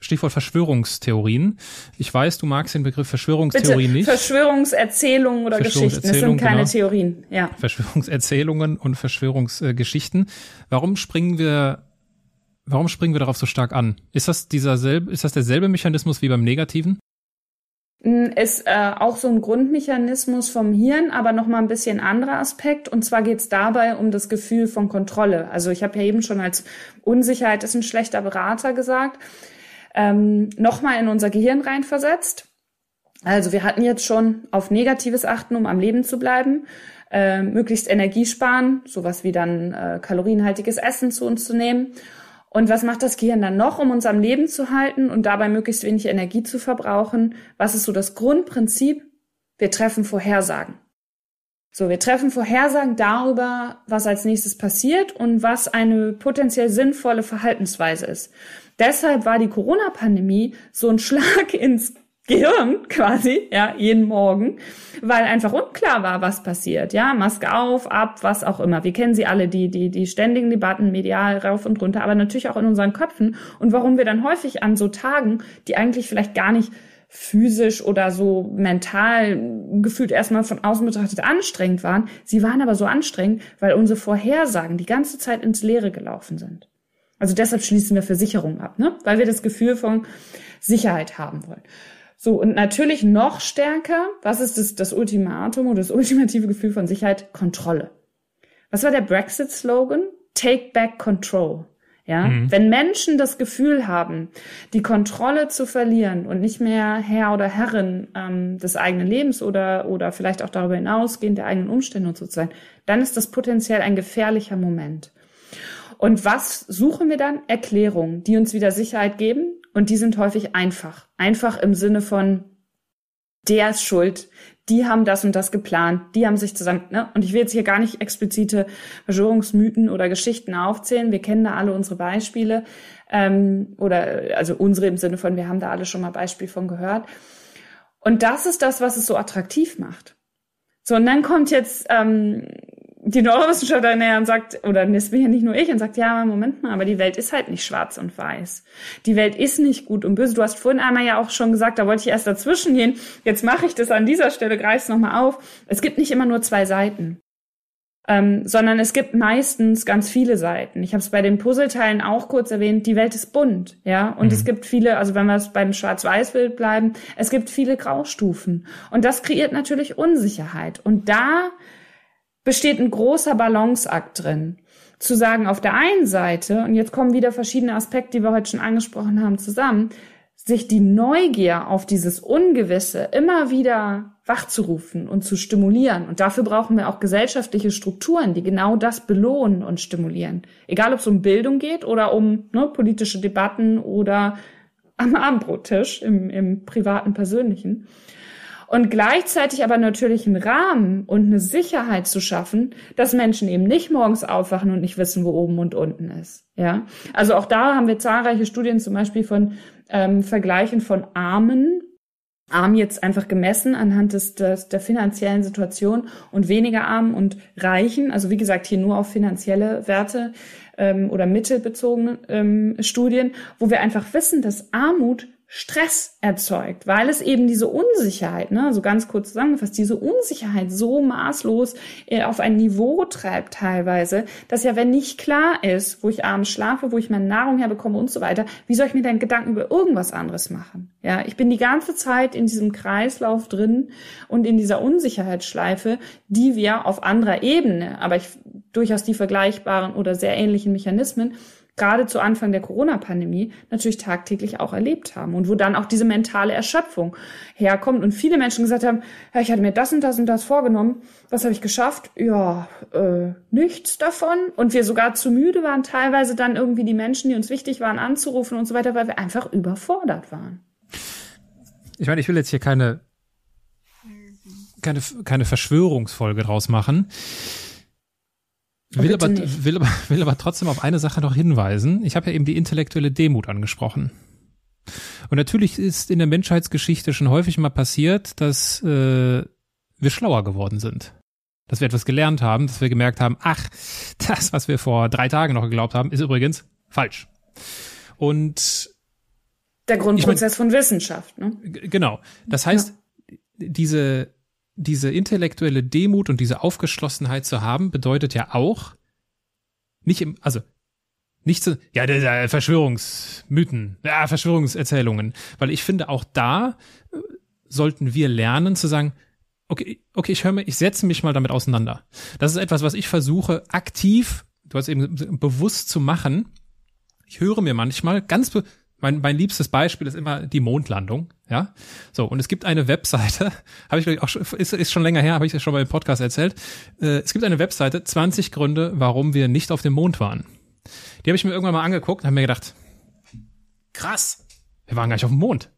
Stichwort Verschwörungstheorien. Ich weiß, du magst den Begriff Verschwörungstheorien nicht. Verschwörungserzählungen oder Geschichten. Das sind keine genau. Theorien. Ja. Verschwörungserzählungen und Verschwörungsgeschichten. Warum springen wir, warum springen wir darauf so stark an? Ist das dieser selbe, ist das derselbe Mechanismus wie beim Negativen? Ist äh, auch so ein Grundmechanismus vom Hirn, aber noch mal ein bisschen anderer Aspekt. Und zwar geht es dabei um das Gefühl von Kontrolle. Also ich habe ja eben schon als Unsicherheit ist ein schlechter Berater gesagt. Ähm, noch mal in unser Gehirn reinversetzt. Also wir hatten jetzt schon auf Negatives achten, um am Leben zu bleiben. Äh, möglichst Energie sparen, sowas wie dann äh, kalorienhaltiges Essen zu uns zu nehmen und was macht das Gehirn dann noch, um uns am Leben zu halten und dabei möglichst wenig Energie zu verbrauchen? Was ist so das Grundprinzip? Wir treffen Vorhersagen. So, wir treffen Vorhersagen darüber, was als nächstes passiert und was eine potenziell sinnvolle Verhaltensweise ist. Deshalb war die Corona-Pandemie so ein Schlag ins Gehirn quasi, ja, jeden Morgen, weil einfach unklar war, was passiert, ja, Maske auf, ab, was auch immer. Wir kennen sie alle, die, die, die ständigen Debatten, medial rauf und runter, aber natürlich auch in unseren Köpfen und warum wir dann häufig an so Tagen, die eigentlich vielleicht gar nicht physisch oder so mental gefühlt erstmal von außen betrachtet anstrengend waren, sie waren aber so anstrengend, weil unsere Vorhersagen die ganze Zeit ins Leere gelaufen sind. Also deshalb schließen wir Versicherungen ab, ne? weil wir das Gefühl von Sicherheit haben wollen. So, und natürlich noch stärker, was ist das, das Ultimatum oder das ultimative Gefühl von Sicherheit? Kontrolle. Was war der Brexit-Slogan? Take back control. Ja, mhm. wenn Menschen das Gefühl haben, die Kontrolle zu verlieren und nicht mehr Herr oder Herrin ähm, des eigenen Lebens oder oder vielleicht auch darüber hinausgehend der eigenen Umstände und so zu sein, dann ist das potenziell ein gefährlicher Moment. Und was suchen wir dann? Erklärungen, die uns wieder Sicherheit geben. Und die sind häufig einfach. Einfach im Sinne von, der ist schuld, die haben das und das geplant, die haben sich zusammen, ne? Und ich will jetzt hier gar nicht explizite Verschwörungsmythen oder Geschichten aufzählen. Wir kennen da alle unsere Beispiele. Ähm, oder also unsere im Sinne von, wir haben da alle schon mal Beispiel von gehört. Und das ist das, was es so attraktiv macht. So, und dann kommt jetzt ähm, die Neurowissenschaftlerin näher und sagt, oder das bin ja nicht nur ich, und sagt, ja, Moment mal, aber die Welt ist halt nicht schwarz und weiß. Die Welt ist nicht gut und böse. Du hast vorhin einmal ja auch schon gesagt, da wollte ich erst dazwischen gehen. Jetzt mache ich das an dieser Stelle, greif's nochmal auf. Es gibt nicht immer nur zwei Seiten. Ähm, sondern es gibt meistens ganz viele Seiten. Ich habe es bei den Puzzleteilen auch kurz erwähnt, die Welt ist bunt, ja, und mhm. es gibt viele, also wenn wir es beim Schwarz-Weiß-Bild bleiben, es gibt viele Graustufen und das kreiert natürlich Unsicherheit und da besteht ein großer Balanceakt drin. Zu sagen, auf der einen Seite, und jetzt kommen wieder verschiedene Aspekte, die wir heute schon angesprochen haben, zusammen, sich die Neugier auf dieses Ungewisse immer wieder wachzurufen und zu stimulieren. Und dafür brauchen wir auch gesellschaftliche Strukturen, die genau das belohnen und stimulieren. Egal, ob es um Bildung geht oder um ne, politische Debatten oder am Abendbrottisch im, im privaten, persönlichen und gleichzeitig aber natürlich einen Rahmen und eine Sicherheit zu schaffen, dass Menschen eben nicht morgens aufwachen und nicht wissen, wo oben und unten ist. Ja, also auch da haben wir zahlreiche Studien, zum Beispiel von ähm, Vergleichen von Armen, arm jetzt einfach gemessen anhand des, des der finanziellen Situation und weniger arm und reichen, also wie gesagt hier nur auf finanzielle Werte ähm, oder mittelbezogene ähm, Studien, wo wir einfach wissen, dass Armut Stress erzeugt, weil es eben diese Unsicherheit, ne, so ganz kurz zusammengefasst, diese Unsicherheit so maßlos äh, auf ein Niveau treibt teilweise, dass ja, wenn nicht klar ist, wo ich abends schlafe, wo ich meine Nahrung herbekomme und so weiter, wie soll ich mir denn Gedanken über irgendwas anderes machen? Ja, ich bin die ganze Zeit in diesem Kreislauf drin und in dieser Unsicherheitsschleife, die wir auf anderer Ebene, aber ich durchaus die vergleichbaren oder sehr ähnlichen Mechanismen gerade zu Anfang der Corona-Pandemie natürlich tagtäglich auch erlebt haben und wo dann auch diese mentale Erschöpfung herkommt und viele Menschen gesagt haben, ja, ich hatte mir das und das und das vorgenommen, was habe ich geschafft? Ja, äh, nichts davon und wir sogar zu müde waren, teilweise dann irgendwie die Menschen, die uns wichtig waren, anzurufen und so weiter, weil wir einfach überfordert waren. Ich meine, ich will jetzt hier keine keine keine Verschwörungsfolge draus machen. Will aber, will, aber, will aber trotzdem auf eine Sache noch hinweisen. Ich habe ja eben die intellektuelle Demut angesprochen. Und natürlich ist in der Menschheitsgeschichte schon häufig mal passiert, dass äh, wir schlauer geworden sind. Dass wir etwas gelernt haben, dass wir gemerkt haben, ach, das, was wir vor drei Tagen noch geglaubt haben, ist übrigens falsch. Und der Grundprozess ich mein, von Wissenschaft, ne? Genau. Das heißt, ja. diese diese intellektuelle Demut und diese Aufgeschlossenheit zu haben, bedeutet ja auch, nicht im, also nicht zu, ja, Verschwörungsmythen, ja, Verschwörungserzählungen, weil ich finde, auch da äh, sollten wir lernen zu sagen, okay, okay, ich höre mir, ich setze mich mal damit auseinander. Das ist etwas, was ich versuche aktiv, du hast eben bewusst zu machen. Ich höre mir manchmal ganz, mein, mein liebstes Beispiel ist immer die Mondlandung, ja. So, und es gibt eine Webseite, habe ich auch schon, ist, ist schon länger her, habe ich ja schon mal im Podcast erzählt. Äh, es gibt eine Webseite, 20 Gründe, warum wir nicht auf dem Mond waren. Die habe ich mir irgendwann mal angeguckt und habe mir gedacht, krass, wir waren gar nicht auf dem Mond.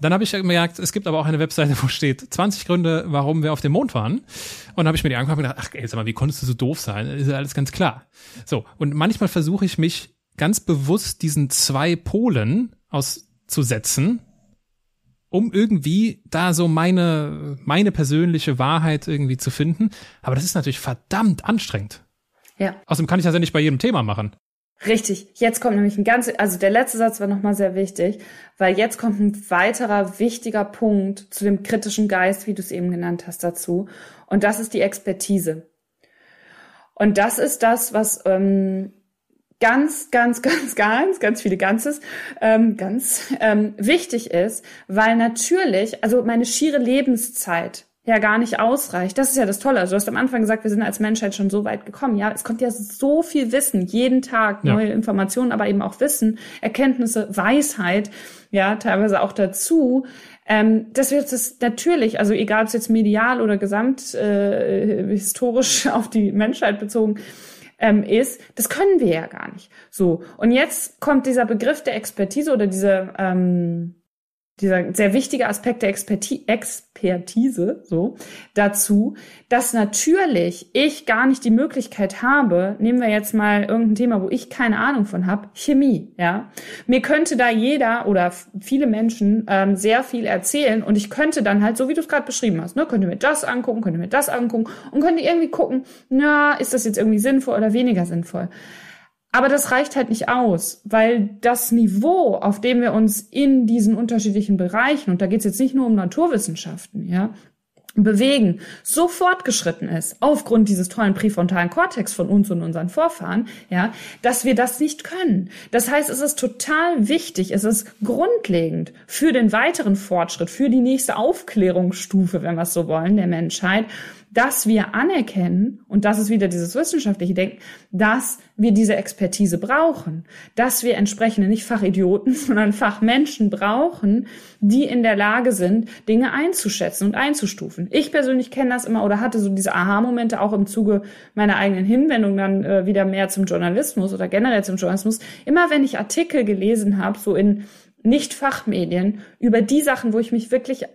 Dann habe ich gemerkt, es gibt aber auch eine Webseite, wo steht 20 Gründe, warum wir auf dem Mond waren. Und dann habe ich mir die angeguckt und gedacht, ach, ey, sag mal, wie konntest du so doof sein? Ist ja alles ganz klar. So, und manchmal versuche ich mich ganz bewusst diesen zwei Polen auszusetzen, um irgendwie da so meine, meine persönliche Wahrheit irgendwie zu finden. Aber das ist natürlich verdammt anstrengend. Ja. Außerdem kann ich das ja nicht bei jedem Thema machen. Richtig. Jetzt kommt nämlich ein ganz, also der letzte Satz war nochmal sehr wichtig, weil jetzt kommt ein weiterer wichtiger Punkt zu dem kritischen Geist, wie du es eben genannt hast, dazu. Und das ist die Expertise. Und das ist das, was ähm, ganz, ganz, ganz, ganz, ganz viele Ganzes, ähm, ganz ähm, wichtig ist, weil natürlich, also meine schiere Lebenszeit ja gar nicht ausreicht. Das ist ja das Tolle. Also du hast am Anfang gesagt, wir sind als Menschheit schon so weit gekommen. Ja, es kommt ja so viel Wissen, jeden Tag neue ja. Informationen, aber eben auch Wissen, Erkenntnisse, Weisheit, ja, teilweise auch dazu. Ähm, dass wir das natürlich, also egal ob es jetzt medial oder gesamt äh, historisch auf die Menschheit bezogen ähm, ist, das können wir ja gar nicht. So und jetzt kommt dieser Begriff der Expertise oder diese ähm, dieser sehr wichtige Aspekt der Experti Expertise so dazu, dass natürlich ich gar nicht die Möglichkeit habe, nehmen wir jetzt mal irgendein Thema, wo ich keine Ahnung von habe, Chemie, ja. Mir könnte da jeder oder viele Menschen ähm, sehr viel erzählen und ich könnte dann halt, so wie du es gerade beschrieben hast, ne, könnte mir das angucken, könnte mir das angucken und könnte irgendwie gucken, na, ist das jetzt irgendwie sinnvoll oder weniger sinnvoll. Aber das reicht halt nicht aus, weil das Niveau, auf dem wir uns in diesen unterschiedlichen Bereichen, und da geht es jetzt nicht nur um Naturwissenschaften, ja, bewegen, so fortgeschritten ist, aufgrund dieses tollen präfrontalen Kortex von uns und unseren Vorfahren, ja, dass wir das nicht können. Das heißt, es ist total wichtig, es ist grundlegend für den weiteren Fortschritt, für die nächste Aufklärungsstufe, wenn wir es so wollen, der Menschheit, dass wir anerkennen, und das ist wieder dieses wissenschaftliche Denken, dass wir diese Expertise brauchen, dass wir entsprechende nicht Fachidioten, sondern Fachmenschen brauchen, die in der Lage sind, Dinge einzuschätzen und einzustufen. Ich persönlich kenne das immer oder hatte so diese Aha-Momente auch im Zuge meiner eigenen Hinwendung dann äh, wieder mehr zum Journalismus oder generell zum Journalismus. Immer wenn ich Artikel gelesen habe, so in nicht-Fachmedien, über die Sachen, wo ich mich wirklich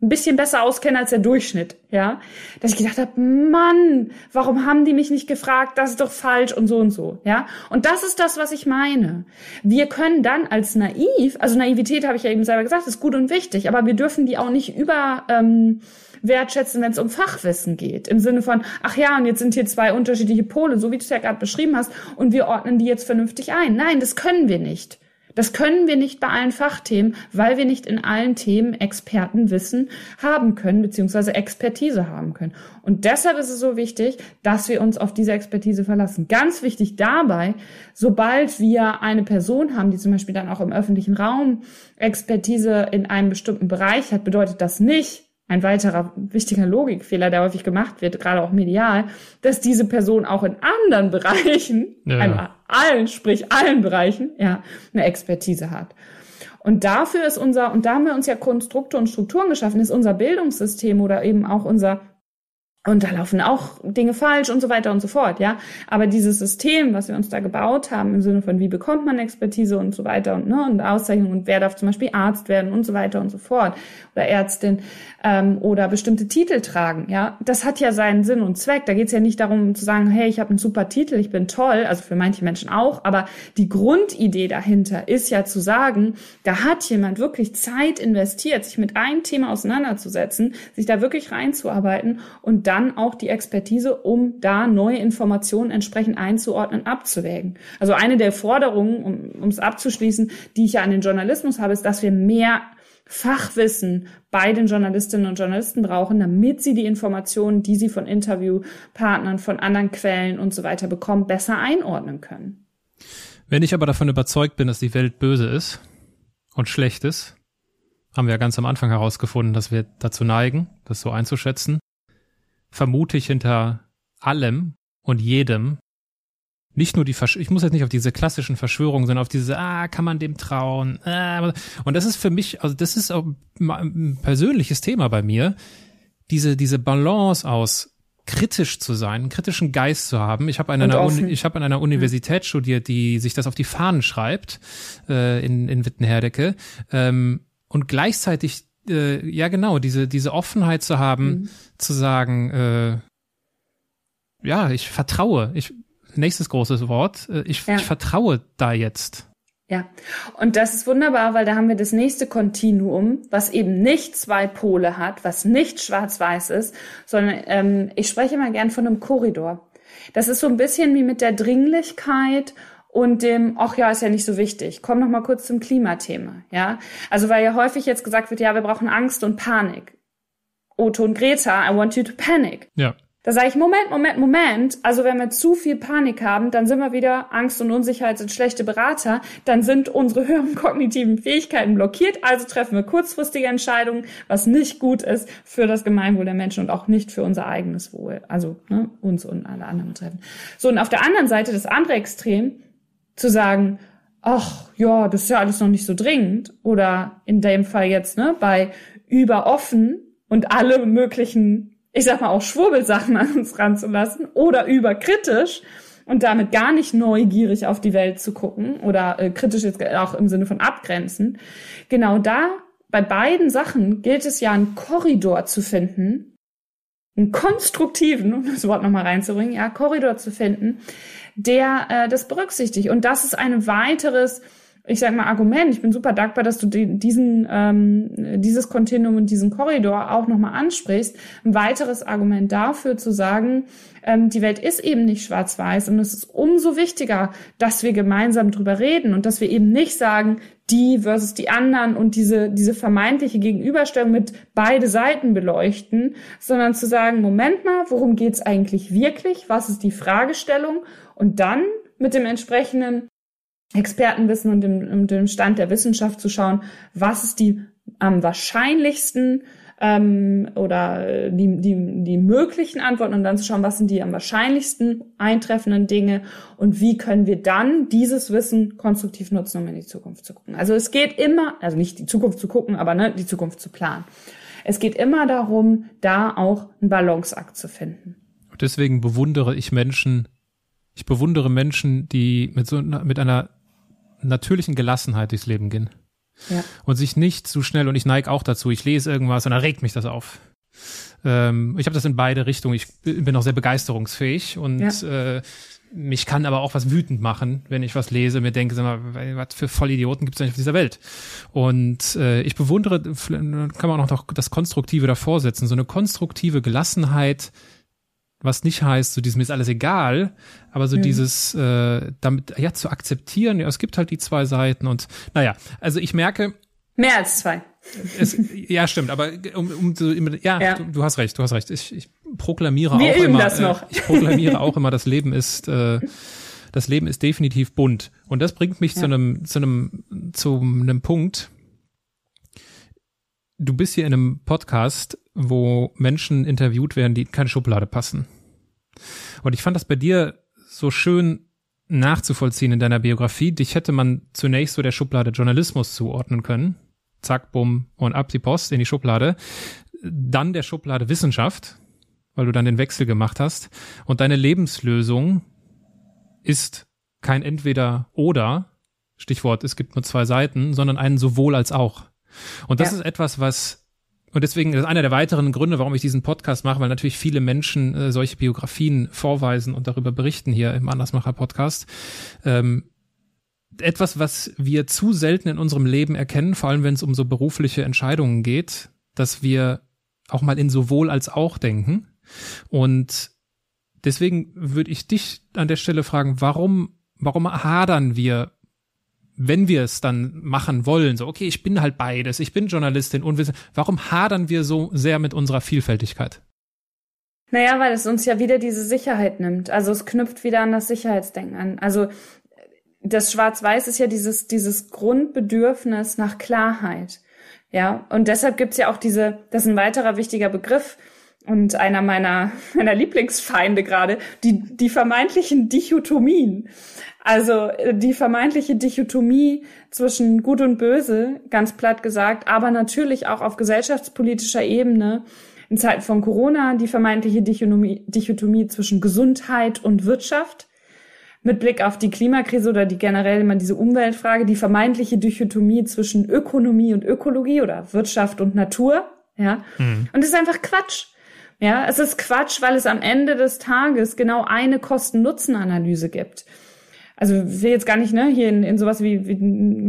ein bisschen besser auskenne als der Durchschnitt, ja, dass ich gedacht habe, Mann, warum haben die mich nicht gefragt, das ist doch falsch und so und so, ja, und das ist das, was ich meine. Wir können dann als naiv, also Naivität habe ich ja eben selber gesagt, ist gut und wichtig, aber wir dürfen die auch nicht über ähm, wertschätzen, wenn es um Fachwissen geht, im Sinne von, ach ja, und jetzt sind hier zwei unterschiedliche Pole, so wie du es ja gerade beschrieben hast, und wir ordnen die jetzt vernünftig ein. Nein, das können wir nicht. Das können wir nicht bei allen Fachthemen, weil wir nicht in allen Themen Expertenwissen haben können, beziehungsweise Expertise haben können. Und deshalb ist es so wichtig, dass wir uns auf diese Expertise verlassen. Ganz wichtig dabei, sobald wir eine Person haben, die zum Beispiel dann auch im öffentlichen Raum Expertise in einem bestimmten Bereich hat, bedeutet das nicht, ein weiterer wichtiger Logikfehler, der häufig gemacht wird, gerade auch medial, dass diese Person auch in anderen Bereichen, ja. also allen, sprich allen Bereichen, ja, eine Expertise hat. Und dafür ist unser, und da haben wir uns ja Konstrukte und Strukturen geschaffen, ist unser Bildungssystem oder eben auch unser und da laufen auch Dinge falsch und so weiter und so fort, ja. Aber dieses System, was wir uns da gebaut haben, im Sinne von wie bekommt man Expertise und so weiter und, ne, und Auszeichnung und wer darf zum Beispiel Arzt werden und so weiter und so fort oder Ärztin ähm, oder bestimmte Titel tragen, ja, das hat ja seinen Sinn und Zweck. Da geht es ja nicht darum zu sagen, hey, ich habe einen super Titel, ich bin toll, also für manche Menschen auch, aber die Grundidee dahinter ist ja zu sagen, da hat jemand wirklich Zeit investiert, sich mit einem Thema auseinanderzusetzen, sich da wirklich reinzuarbeiten und dann auch die Expertise, um da neue Informationen entsprechend einzuordnen, abzuwägen. Also eine der Forderungen, um es abzuschließen, die ich ja an den Journalismus habe, ist, dass wir mehr Fachwissen bei den Journalistinnen und Journalisten brauchen, damit sie die Informationen, die sie von Interviewpartnern, von anderen Quellen und so weiter bekommen, besser einordnen können. Wenn ich aber davon überzeugt bin, dass die Welt böse ist und schlecht ist, haben wir ja ganz am Anfang herausgefunden, dass wir dazu neigen, das so einzuschätzen, vermute ich hinter allem und jedem nicht nur die Versch ich muss jetzt nicht auf diese klassischen Verschwörungen, sondern auf diese, ah, kann man dem trauen? Ah, und das ist für mich, also das ist auch ein persönliches Thema bei mir, diese, diese Balance aus kritisch zu sein, einen kritischen Geist zu haben. Ich habe an einer Uni, ich habe an einer Universität studiert, die sich das auf die Fahnen schreibt äh, in in Wittenherdecke ähm, und gleichzeitig äh, ja genau diese diese Offenheit zu haben, mhm. zu sagen, äh, ja ich vertraue, ich nächstes großes Wort. Äh, ich, ja. ich vertraue da jetzt. Ja, und das ist wunderbar, weil da haben wir das nächste Kontinuum, was eben nicht zwei Pole hat, was nicht schwarz-weiß ist, sondern ähm, ich spreche mal gern von einem Korridor. Das ist so ein bisschen wie mit der Dringlichkeit und dem, ach ja, ist ja nicht so wichtig. Komm noch mal kurz zum Klimathema, ja. Also weil ja häufig jetzt gesagt wird, ja, wir brauchen Angst und Panik. Otto und Greta, I want you to panic. Ja. Da sage ich, Moment, Moment, Moment. Also wenn wir zu viel Panik haben, dann sind wir wieder, Angst und Unsicherheit sind schlechte Berater, dann sind unsere höheren kognitiven Fähigkeiten blockiert, also treffen wir kurzfristige Entscheidungen, was nicht gut ist für das Gemeinwohl der Menschen und auch nicht für unser eigenes Wohl. Also ne, uns und alle anderen betreffen. So, und auf der anderen Seite das andere Extrem, zu sagen, ach ja, das ist ja alles noch nicht so dringend. Oder in dem Fall jetzt, ne, bei überoffen und alle möglichen ich sag mal, auch Schwurbelsachen an uns ranzulassen oder überkritisch und damit gar nicht neugierig auf die Welt zu gucken oder äh, kritisch jetzt auch im Sinne von abgrenzen. Genau da, bei beiden Sachen gilt es ja, einen Korridor zu finden, einen konstruktiven, um das Wort nochmal reinzubringen, ja, Korridor zu finden, der äh, das berücksichtigt. Und das ist ein weiteres ich sag mal, Argument. Ich bin super dankbar, dass du diesen, ähm, dieses Kontinuum und diesen Korridor auch nochmal ansprichst. Ein weiteres Argument dafür zu sagen, ähm, die Welt ist eben nicht schwarz-weiß und es ist umso wichtiger, dass wir gemeinsam drüber reden und dass wir eben nicht sagen, die versus die anderen und diese, diese vermeintliche Gegenüberstellung mit beide Seiten beleuchten, sondern zu sagen, Moment mal, worum geht's eigentlich wirklich? Was ist die Fragestellung? Und dann mit dem entsprechenden Expertenwissen und dem, dem Stand der Wissenschaft zu schauen, was ist die am wahrscheinlichsten ähm, oder die, die, die möglichen Antworten und dann zu schauen, was sind die am wahrscheinlichsten eintreffenden Dinge und wie können wir dann dieses Wissen konstruktiv nutzen, um in die Zukunft zu gucken. Also es geht immer, also nicht die Zukunft zu gucken, aber ne, die Zukunft zu planen. Es geht immer darum, da auch einen Balanceakt zu finden. Deswegen bewundere ich Menschen, ich bewundere Menschen, die mit so mit einer natürlichen Gelassenheit durchs Leben gehen. Ja. Und sich nicht zu schnell, und ich neige auch dazu, ich lese irgendwas und dann regt mich das auf. Ähm, ich habe das in beide Richtungen. Ich bin auch sehr begeisterungsfähig und ja. äh, mich kann aber auch was wütend machen, wenn ich was lese, mir denke, sag mal, was für Vollidioten gibt es eigentlich auf dieser Welt? Und äh, ich bewundere, kann man auch noch das Konstruktive davor setzen, so eine konstruktive Gelassenheit, was nicht heißt, so diesem ist alles egal, aber so mhm. dieses äh, damit ja zu akzeptieren, ja, es gibt halt die zwei Seiten und naja, also ich merke mehr als zwei. Es, ja, stimmt, aber um, um so, ja, ja. Du, du, hast recht, du hast recht. Ich, ich proklamiere Wir auch üben immer, das noch. Äh, ich proklamiere auch immer, das Leben ist äh, das Leben ist definitiv bunt und das bringt mich ja. zu einem zu einem zu einem Punkt. Du bist hier in einem Podcast, wo Menschen interviewt werden, die in keine Schublade passen. Und ich fand das bei dir so schön nachzuvollziehen in deiner Biografie. Dich hätte man zunächst so der Schublade Journalismus zuordnen können. Zack, bumm und ab die Post in die Schublade. Dann der Schublade Wissenschaft, weil du dann den Wechsel gemacht hast. Und deine Lebenslösung ist kein entweder oder, Stichwort, es gibt nur zwei Seiten, sondern einen sowohl als auch. Und das ja. ist etwas, was und deswegen das ist einer der weiteren Gründe, warum ich diesen Podcast mache, weil natürlich viele Menschen äh, solche Biografien vorweisen und darüber berichten hier im Andersmacher Podcast. Ähm, etwas, was wir zu selten in unserem Leben erkennen, vor allem wenn es um so berufliche Entscheidungen geht, dass wir auch mal in sowohl als auch denken. Und deswegen würde ich dich an der Stelle fragen, warum, warum hadern wir wenn wir es dann machen wollen, so, okay, ich bin halt beides, ich bin Journalistin und wir, warum hadern wir so sehr mit unserer Vielfältigkeit? Naja, weil es uns ja wieder diese Sicherheit nimmt. Also es knüpft wieder an das Sicherheitsdenken an. Also das Schwarz-Weiß ist ja dieses, dieses Grundbedürfnis nach Klarheit. Ja, und deshalb gibt's ja auch diese, das ist ein weiterer wichtiger Begriff und einer meiner, meiner Lieblingsfeinde gerade, die, die vermeintlichen Dichotomien. Also äh, die vermeintliche Dichotomie zwischen Gut und Böse, ganz platt gesagt, aber natürlich auch auf gesellschaftspolitischer Ebene in Zeiten von Corona die vermeintliche Dichotomie, Dichotomie zwischen Gesundheit und Wirtschaft. Mit Blick auf die Klimakrise oder die generell immer diese Umweltfrage, die vermeintliche Dichotomie zwischen Ökonomie und Ökologie oder Wirtschaft und Natur. Ja. Mhm. Und das ist einfach Quatsch. Ja, es ist Quatsch, weil es am Ende des Tages genau eine Kosten-Nutzen-Analyse gibt. also will jetzt gar nicht ne hier in, in sowas wie, wie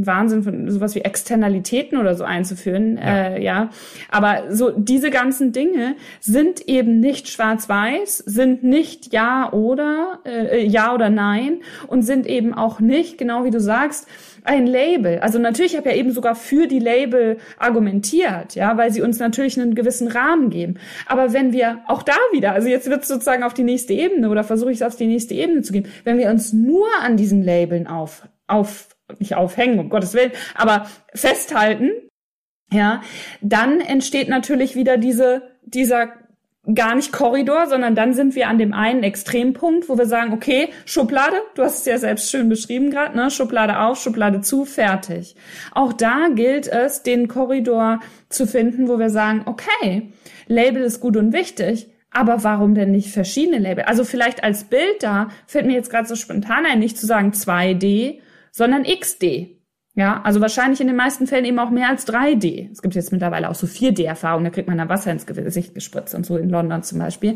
Wahnsinn von sowas wie Externalitäten oder so einzuführen, ja. Äh, ja. Aber so diese ganzen Dinge sind eben nicht schwarz-weiß, sind nicht ja oder äh, ja oder nein und sind eben auch nicht genau wie du sagst ein Label. Also natürlich habe ja eben sogar für die Label argumentiert, ja, weil sie uns natürlich einen gewissen Rahmen geben. Aber wenn wir auch da wieder, also jetzt wird es sozusagen auf die nächste Ebene oder versuche ich es auf die nächste Ebene zu geben, wenn wir uns nur an diesen Labeln auf, auf, nicht aufhängen, um Gottes Willen, aber festhalten, ja, dann entsteht natürlich wieder diese, dieser gar nicht Korridor, sondern dann sind wir an dem einen Extrempunkt, wo wir sagen, okay, Schublade, du hast es ja selbst schön beschrieben gerade, ne? Schublade auf, Schublade zu, fertig. Auch da gilt es, den Korridor zu finden, wo wir sagen, okay, Label ist gut und wichtig, aber warum denn nicht verschiedene Label? Also vielleicht als Bild da fällt mir jetzt gerade so spontan ein, nicht zu sagen 2D, sondern XD. Ja, also wahrscheinlich in den meisten Fällen eben auch mehr als 3D. Es gibt jetzt mittlerweile auch so 4D-Erfahrungen, da kriegt man dann Wasser ins Gesicht gespritzt und so in London zum Beispiel,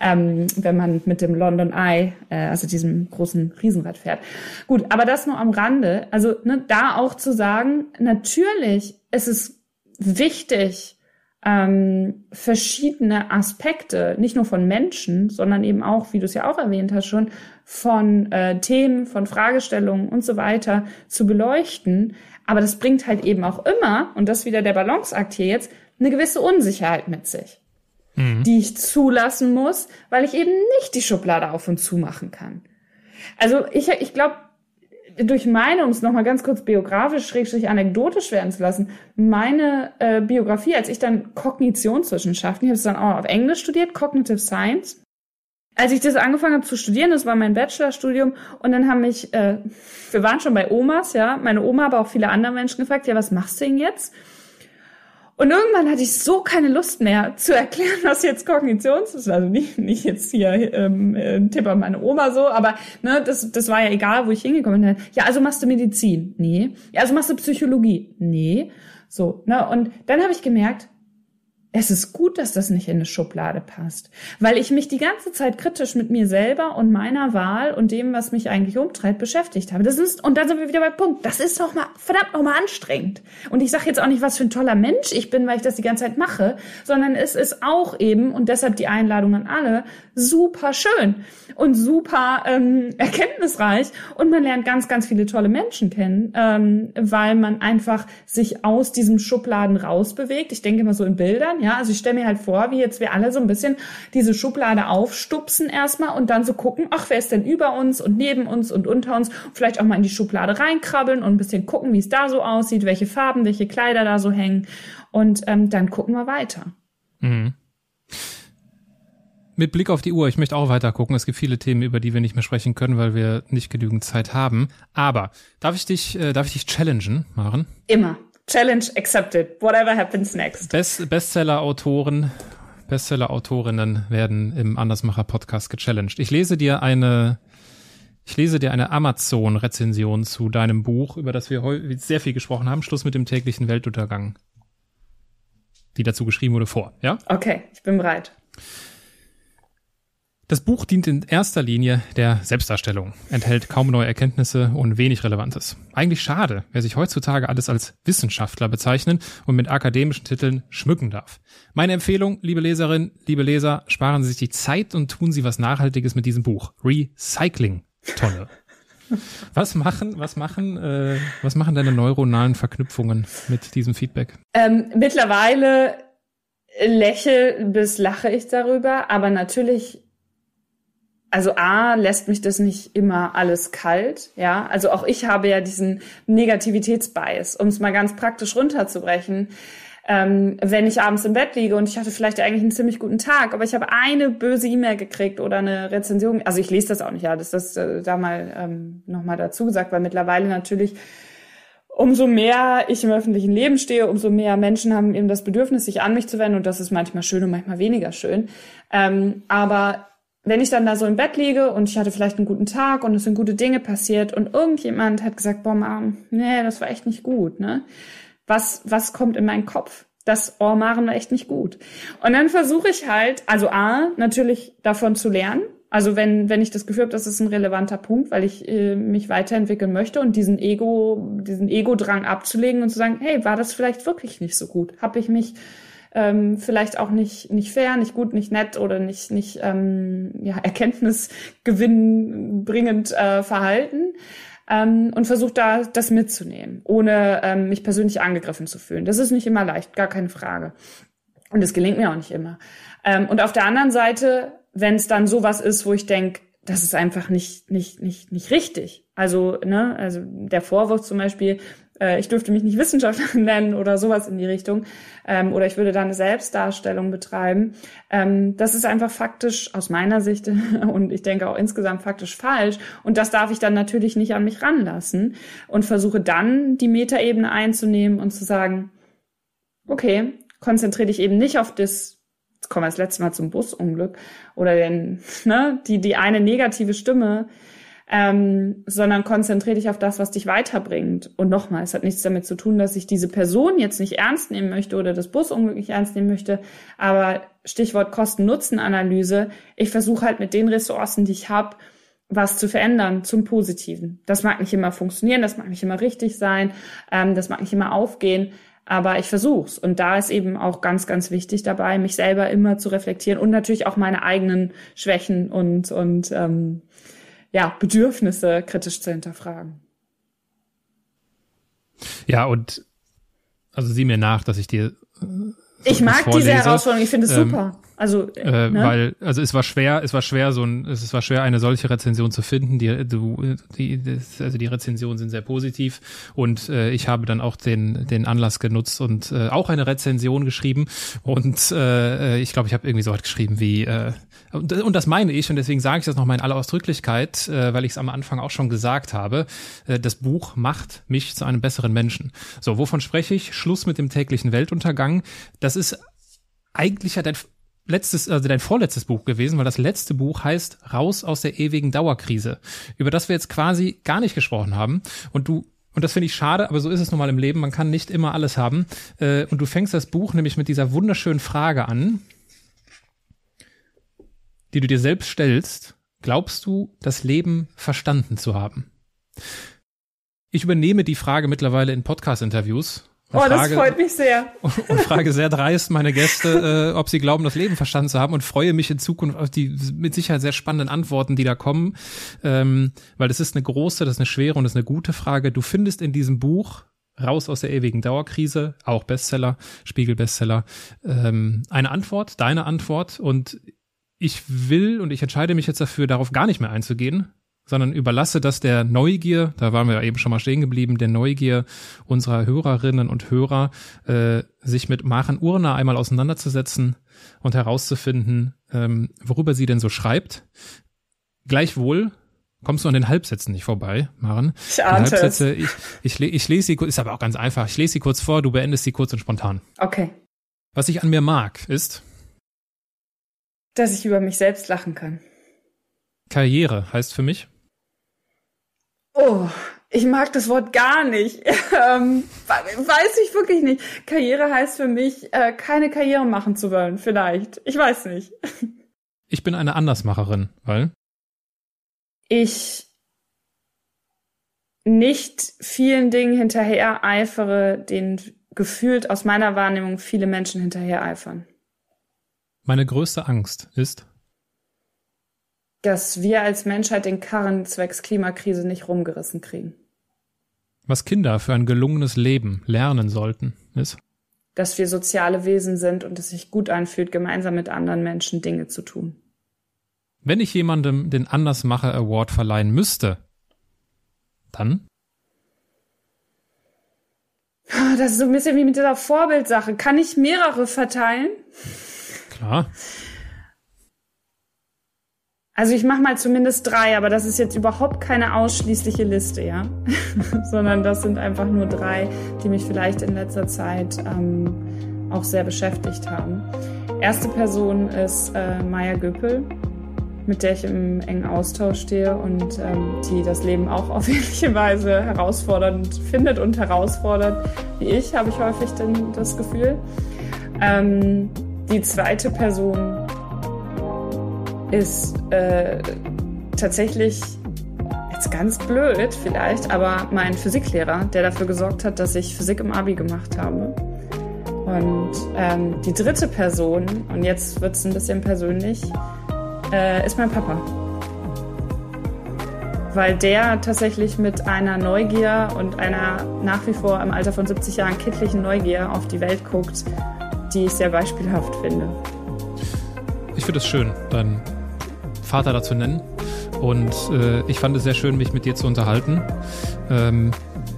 ähm, wenn man mit dem London Eye, äh, also diesem großen Riesenrad fährt. Gut, aber das nur am Rande. Also ne, da auch zu sagen, natürlich ist es wichtig, ähm, verschiedene Aspekte, nicht nur von Menschen, sondern eben auch, wie du es ja auch erwähnt hast schon, von äh, Themen, von Fragestellungen und so weiter zu beleuchten. Aber das bringt halt eben auch immer, und das wieder der Balanceakt hier jetzt, eine gewisse Unsicherheit mit sich, mhm. die ich zulassen muss, weil ich eben nicht die Schublade auf und zu machen kann. Also ich, ich glaube, durch meine, um es nochmal ganz kurz biografisch, schrägstrich anekdotisch werden zu lassen, meine äh, Biografie, als ich dann Kognitionswissenschaften, ich habe es dann auch auf Englisch studiert, Cognitive Science, als ich das angefangen habe zu studieren, das war mein Bachelorstudium, und dann haben mich, äh, wir waren schon bei Omas, ja, meine Oma, aber auch viele andere Menschen gefragt, ja, was machst du denn jetzt? Und irgendwann hatte ich so keine Lust mehr zu erklären, was jetzt Kognitions ist. Also nicht, nicht jetzt hier ähm, äh, Tipp an meine Oma so, aber ne, das, das war ja egal, wo ich hingekommen bin. Ja, also machst du Medizin? Nee. Ja, also machst du Psychologie? Nee. So, ne? Und dann habe ich gemerkt, es ist gut, dass das nicht in eine Schublade passt, weil ich mich die ganze Zeit kritisch mit mir selber und meiner Wahl und dem, was mich eigentlich umtreibt, beschäftigt habe. Das ist und dann sind wir wieder beim Punkt. Das ist doch mal verdammt noch mal anstrengend. Und ich sage jetzt auch nicht, was für ein toller Mensch ich bin, weil ich das die ganze Zeit mache, sondern es ist auch eben und deshalb die Einladung an alle super schön und super ähm, erkenntnisreich und man lernt ganz, ganz viele tolle Menschen kennen, ähm, weil man einfach sich aus diesem Schubladen rausbewegt. Ich denke immer so in Bildern ja, also ich stelle mir halt vor, wie jetzt wir alle so ein bisschen diese Schublade aufstupsen erstmal und dann so gucken, ach, wer ist denn über uns und neben uns und unter uns? Vielleicht auch mal in die Schublade reinkrabbeln und ein bisschen gucken, wie es da so aussieht, welche Farben, welche Kleider da so hängen. Und ähm, dann gucken wir weiter. Mhm. Mit Blick auf die Uhr, ich möchte auch weiter gucken. Es gibt viele Themen, über die wir nicht mehr sprechen können, weil wir nicht genügend Zeit haben. Aber darf ich dich, äh, darf ich dich challengen, Maren? Immer. Challenge accepted. Whatever happens next. Best Bestseller-Autoren, Bestseller-Autorinnen werden im Andersmacher-Podcast gechallenged. Ich lese dir eine, ich lese dir eine Amazon-Rezension zu deinem Buch, über das wir heute sehr viel gesprochen haben. Schluss mit dem täglichen Weltuntergang. Die dazu geschrieben wurde vor, ja? Okay, ich bin bereit. Das Buch dient in erster Linie der Selbstdarstellung, enthält kaum neue Erkenntnisse und wenig Relevantes. Eigentlich schade, wer sich heutzutage alles als Wissenschaftler bezeichnen und mit akademischen Titeln schmücken darf. Meine Empfehlung, liebe Leserin, liebe Leser, sparen Sie sich die Zeit und tun Sie was Nachhaltiges mit diesem Buch. Recycling. Tonne. Was machen, was machen, äh, was machen deine neuronalen Verknüpfungen mit diesem Feedback? Ähm, mittlerweile lächel bis lache ich darüber, aber natürlich also A, lässt mich das nicht immer alles kalt, ja. Also auch ich habe ja diesen Negativitätsbias, um es mal ganz praktisch runterzubrechen. Ähm, wenn ich abends im Bett liege und ich hatte vielleicht eigentlich einen ziemlich guten Tag, aber ich habe eine böse E-Mail gekriegt oder eine Rezension, also ich lese das auch nicht, ja, das ist äh, da mal ähm, nochmal dazu gesagt, weil mittlerweile natürlich umso mehr ich im öffentlichen Leben stehe, umso mehr Menschen haben eben das Bedürfnis, sich an mich zu wenden und das ist manchmal schön und manchmal weniger schön. Ähm, aber wenn ich dann da so im Bett liege und ich hatte vielleicht einen guten Tag und es sind gute Dinge passiert und irgendjemand hat gesagt, boah, Mom, nee, das war echt nicht gut, ne? Was, was kommt in meinen Kopf? Das, oh, Maren war echt nicht gut. Und dann versuche ich halt, also A, natürlich davon zu lernen, Also wenn, wenn ich das Gefühl habe, das ist ein relevanter Punkt, weil ich äh, mich weiterentwickeln möchte und diesen Ego, diesen Ego-Drang abzulegen und zu sagen, hey, war das vielleicht wirklich nicht so gut? Habe ich mich ähm, vielleicht auch nicht nicht fair, nicht gut, nicht nett oder nicht nicht ähm, ja, erkenntnisgewinnbringend äh, verhalten? Ähm, und versuche da das mitzunehmen, ohne ähm, mich persönlich angegriffen zu fühlen. Das ist nicht immer leicht, gar keine Frage. Und es gelingt mir auch nicht immer. Ähm, und auf der anderen Seite wenn es dann sowas ist, wo ich denke, das ist einfach nicht, nicht, nicht, nicht richtig. Also, ne, also der Vorwurf zum Beispiel, äh, ich dürfte mich nicht Wissenschaftlerin nennen oder sowas in die Richtung, ähm, oder ich würde da eine Selbstdarstellung betreiben. Ähm, das ist einfach faktisch aus meiner Sicht und ich denke auch insgesamt faktisch falsch. Und das darf ich dann natürlich nicht an mich ranlassen und versuche dann die Metaebene einzunehmen und zu sagen, okay, konzentriere dich eben nicht auf das jetzt kommen wir das letzte Mal zum Busunglück oder den, ne, die, die eine negative Stimme, ähm, sondern konzentriere dich auf das, was dich weiterbringt. Und nochmal, es hat nichts damit zu tun, dass ich diese Person jetzt nicht ernst nehmen möchte oder das Busunglück nicht ernst nehmen möchte, aber Stichwort Kosten-Nutzen-Analyse, ich versuche halt mit den Ressourcen, die ich habe, was zu verändern zum Positiven. Das mag nicht immer funktionieren, das mag nicht immer richtig sein, ähm, das mag nicht immer aufgehen, aber ich versuch's. Und da ist eben auch ganz, ganz wichtig dabei, mich selber immer zu reflektieren und natürlich auch meine eigenen Schwächen und, und ähm, ja, Bedürfnisse kritisch zu hinterfragen. Ja, und also sieh mir nach, dass ich dir. Äh, ich mag diese Herausforderung, ich finde es ähm, super. Also, äh, ne? weil, also es war schwer, es war schwer, so ein, es war schwer, eine solche Rezension zu finden. Die, du, die, das, also die Rezensionen sind sehr positiv und äh, ich habe dann auch den, den Anlass genutzt und äh, auch eine Rezension geschrieben. Und äh, ich glaube, ich habe irgendwie so was geschrieben wie, äh, und, und das meine ich, und deswegen sage ich das nochmal in aller Ausdrücklichkeit, äh, weil ich es am Anfang auch schon gesagt habe, äh, das Buch macht mich zu einem besseren Menschen. So, wovon spreche ich? Schluss mit dem täglichen Weltuntergang. Das ist eigentlich ja dein letztes, also dein vorletztes Buch gewesen, weil das letzte Buch heißt Raus aus der ewigen Dauerkrise, über das wir jetzt quasi gar nicht gesprochen haben. Und du und das finde ich schade, aber so ist es nun mal im Leben. Man kann nicht immer alles haben. Äh, und du fängst das Buch nämlich mit dieser wunderschönen Frage an, die du dir selbst stellst. Glaubst du, das Leben verstanden zu haben? Ich übernehme die Frage mittlerweile in Podcast-Interviews oh, frage, das freut mich sehr. Und frage sehr dreist meine Gäste, äh, ob sie glauben, das Leben verstanden zu haben und freue mich in Zukunft auf die mit Sicherheit sehr spannenden Antworten, die da kommen. Ähm, weil das ist eine große, das ist eine schwere und das ist eine gute Frage. Du findest in diesem Buch Raus aus der ewigen Dauerkrise, auch Bestseller, Spiegel-Bestseller, ähm, eine Antwort, deine Antwort. Und ich will und ich entscheide mich jetzt dafür, darauf gar nicht mehr einzugehen, sondern überlasse das der Neugier, da waren wir ja eben schon mal stehen geblieben, der Neugier unserer Hörerinnen und Hörer, äh, sich mit Maren Urner einmal auseinanderzusetzen und herauszufinden, ähm, worüber sie denn so schreibt. Gleichwohl kommst du an den Halbsätzen nicht vorbei, Maren. Ich ahnte Halbsätze, ich, ich, ich lese sie, ist aber auch ganz einfach, ich lese sie kurz vor, du beendest sie kurz und spontan. Okay. Was ich an mir mag, ist, dass ich über mich selbst lachen kann. Karriere heißt für mich, Oh, ich mag das Wort gar nicht. ähm, weiß ich wirklich nicht. Karriere heißt für mich, äh, keine Karriere machen zu wollen, vielleicht. Ich weiß nicht. ich bin eine Andersmacherin, weil? Ich nicht vielen Dingen hinterher eifere, denen gefühlt aus meiner Wahrnehmung viele Menschen hinterher eifern. Meine größte Angst ist? Dass wir als Menschheit den Karren zwecks Klimakrise nicht rumgerissen kriegen. Was Kinder für ein gelungenes Leben lernen sollten, ist, dass wir soziale Wesen sind und es sich gut anfühlt, gemeinsam mit anderen Menschen Dinge zu tun. Wenn ich jemandem den Andersmacher Award verleihen müsste, dann? Das ist so ein bisschen wie mit dieser Vorbildsache. Kann ich mehrere verteilen? Klar. Also ich mache mal zumindest drei, aber das ist jetzt überhaupt keine ausschließliche Liste, ja, sondern das sind einfach nur drei, die mich vielleicht in letzter Zeit ähm, auch sehr beschäftigt haben. Erste Person ist äh, Maya Göppel, mit der ich im engen Austausch stehe und ähm, die das Leben auch auf ähnliche Weise herausfordernd findet und herausfordert wie ich, habe ich häufig denn das Gefühl. Ähm, die zweite Person ist äh, tatsächlich jetzt ganz blöd vielleicht, aber mein Physiklehrer, der dafür gesorgt hat, dass ich Physik im Abi gemacht habe. Und ähm, die dritte Person, und jetzt wird es ein bisschen persönlich, äh, ist mein Papa. Weil der tatsächlich mit einer Neugier und einer nach wie vor im Alter von 70 Jahren kindlichen Neugier auf die Welt guckt, die ich sehr beispielhaft finde. Ich finde es schön, deinen Vater dazu nennen. Und äh, ich fand es sehr schön, mich mit dir zu unterhalten. Ähm,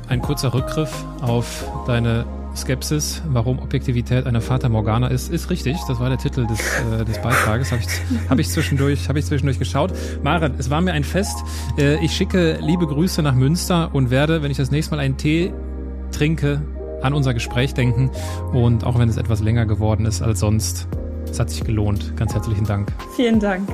ein kurzer Rückgriff auf deine Skepsis, warum Objektivität eine Fata Morgana ist, ist richtig. Das war der Titel des, äh, des Beitrages. Habe ich, hab ich, zwischendurch, hab ich zwischendurch geschaut. Maren, es war mir ein Fest. Äh, ich schicke liebe Grüße nach Münster und werde, wenn ich das nächste Mal einen Tee trinke, an unser Gespräch denken. Und auch wenn es etwas länger geworden ist als sonst, es hat sich gelohnt. Ganz herzlichen Dank. Vielen Dank.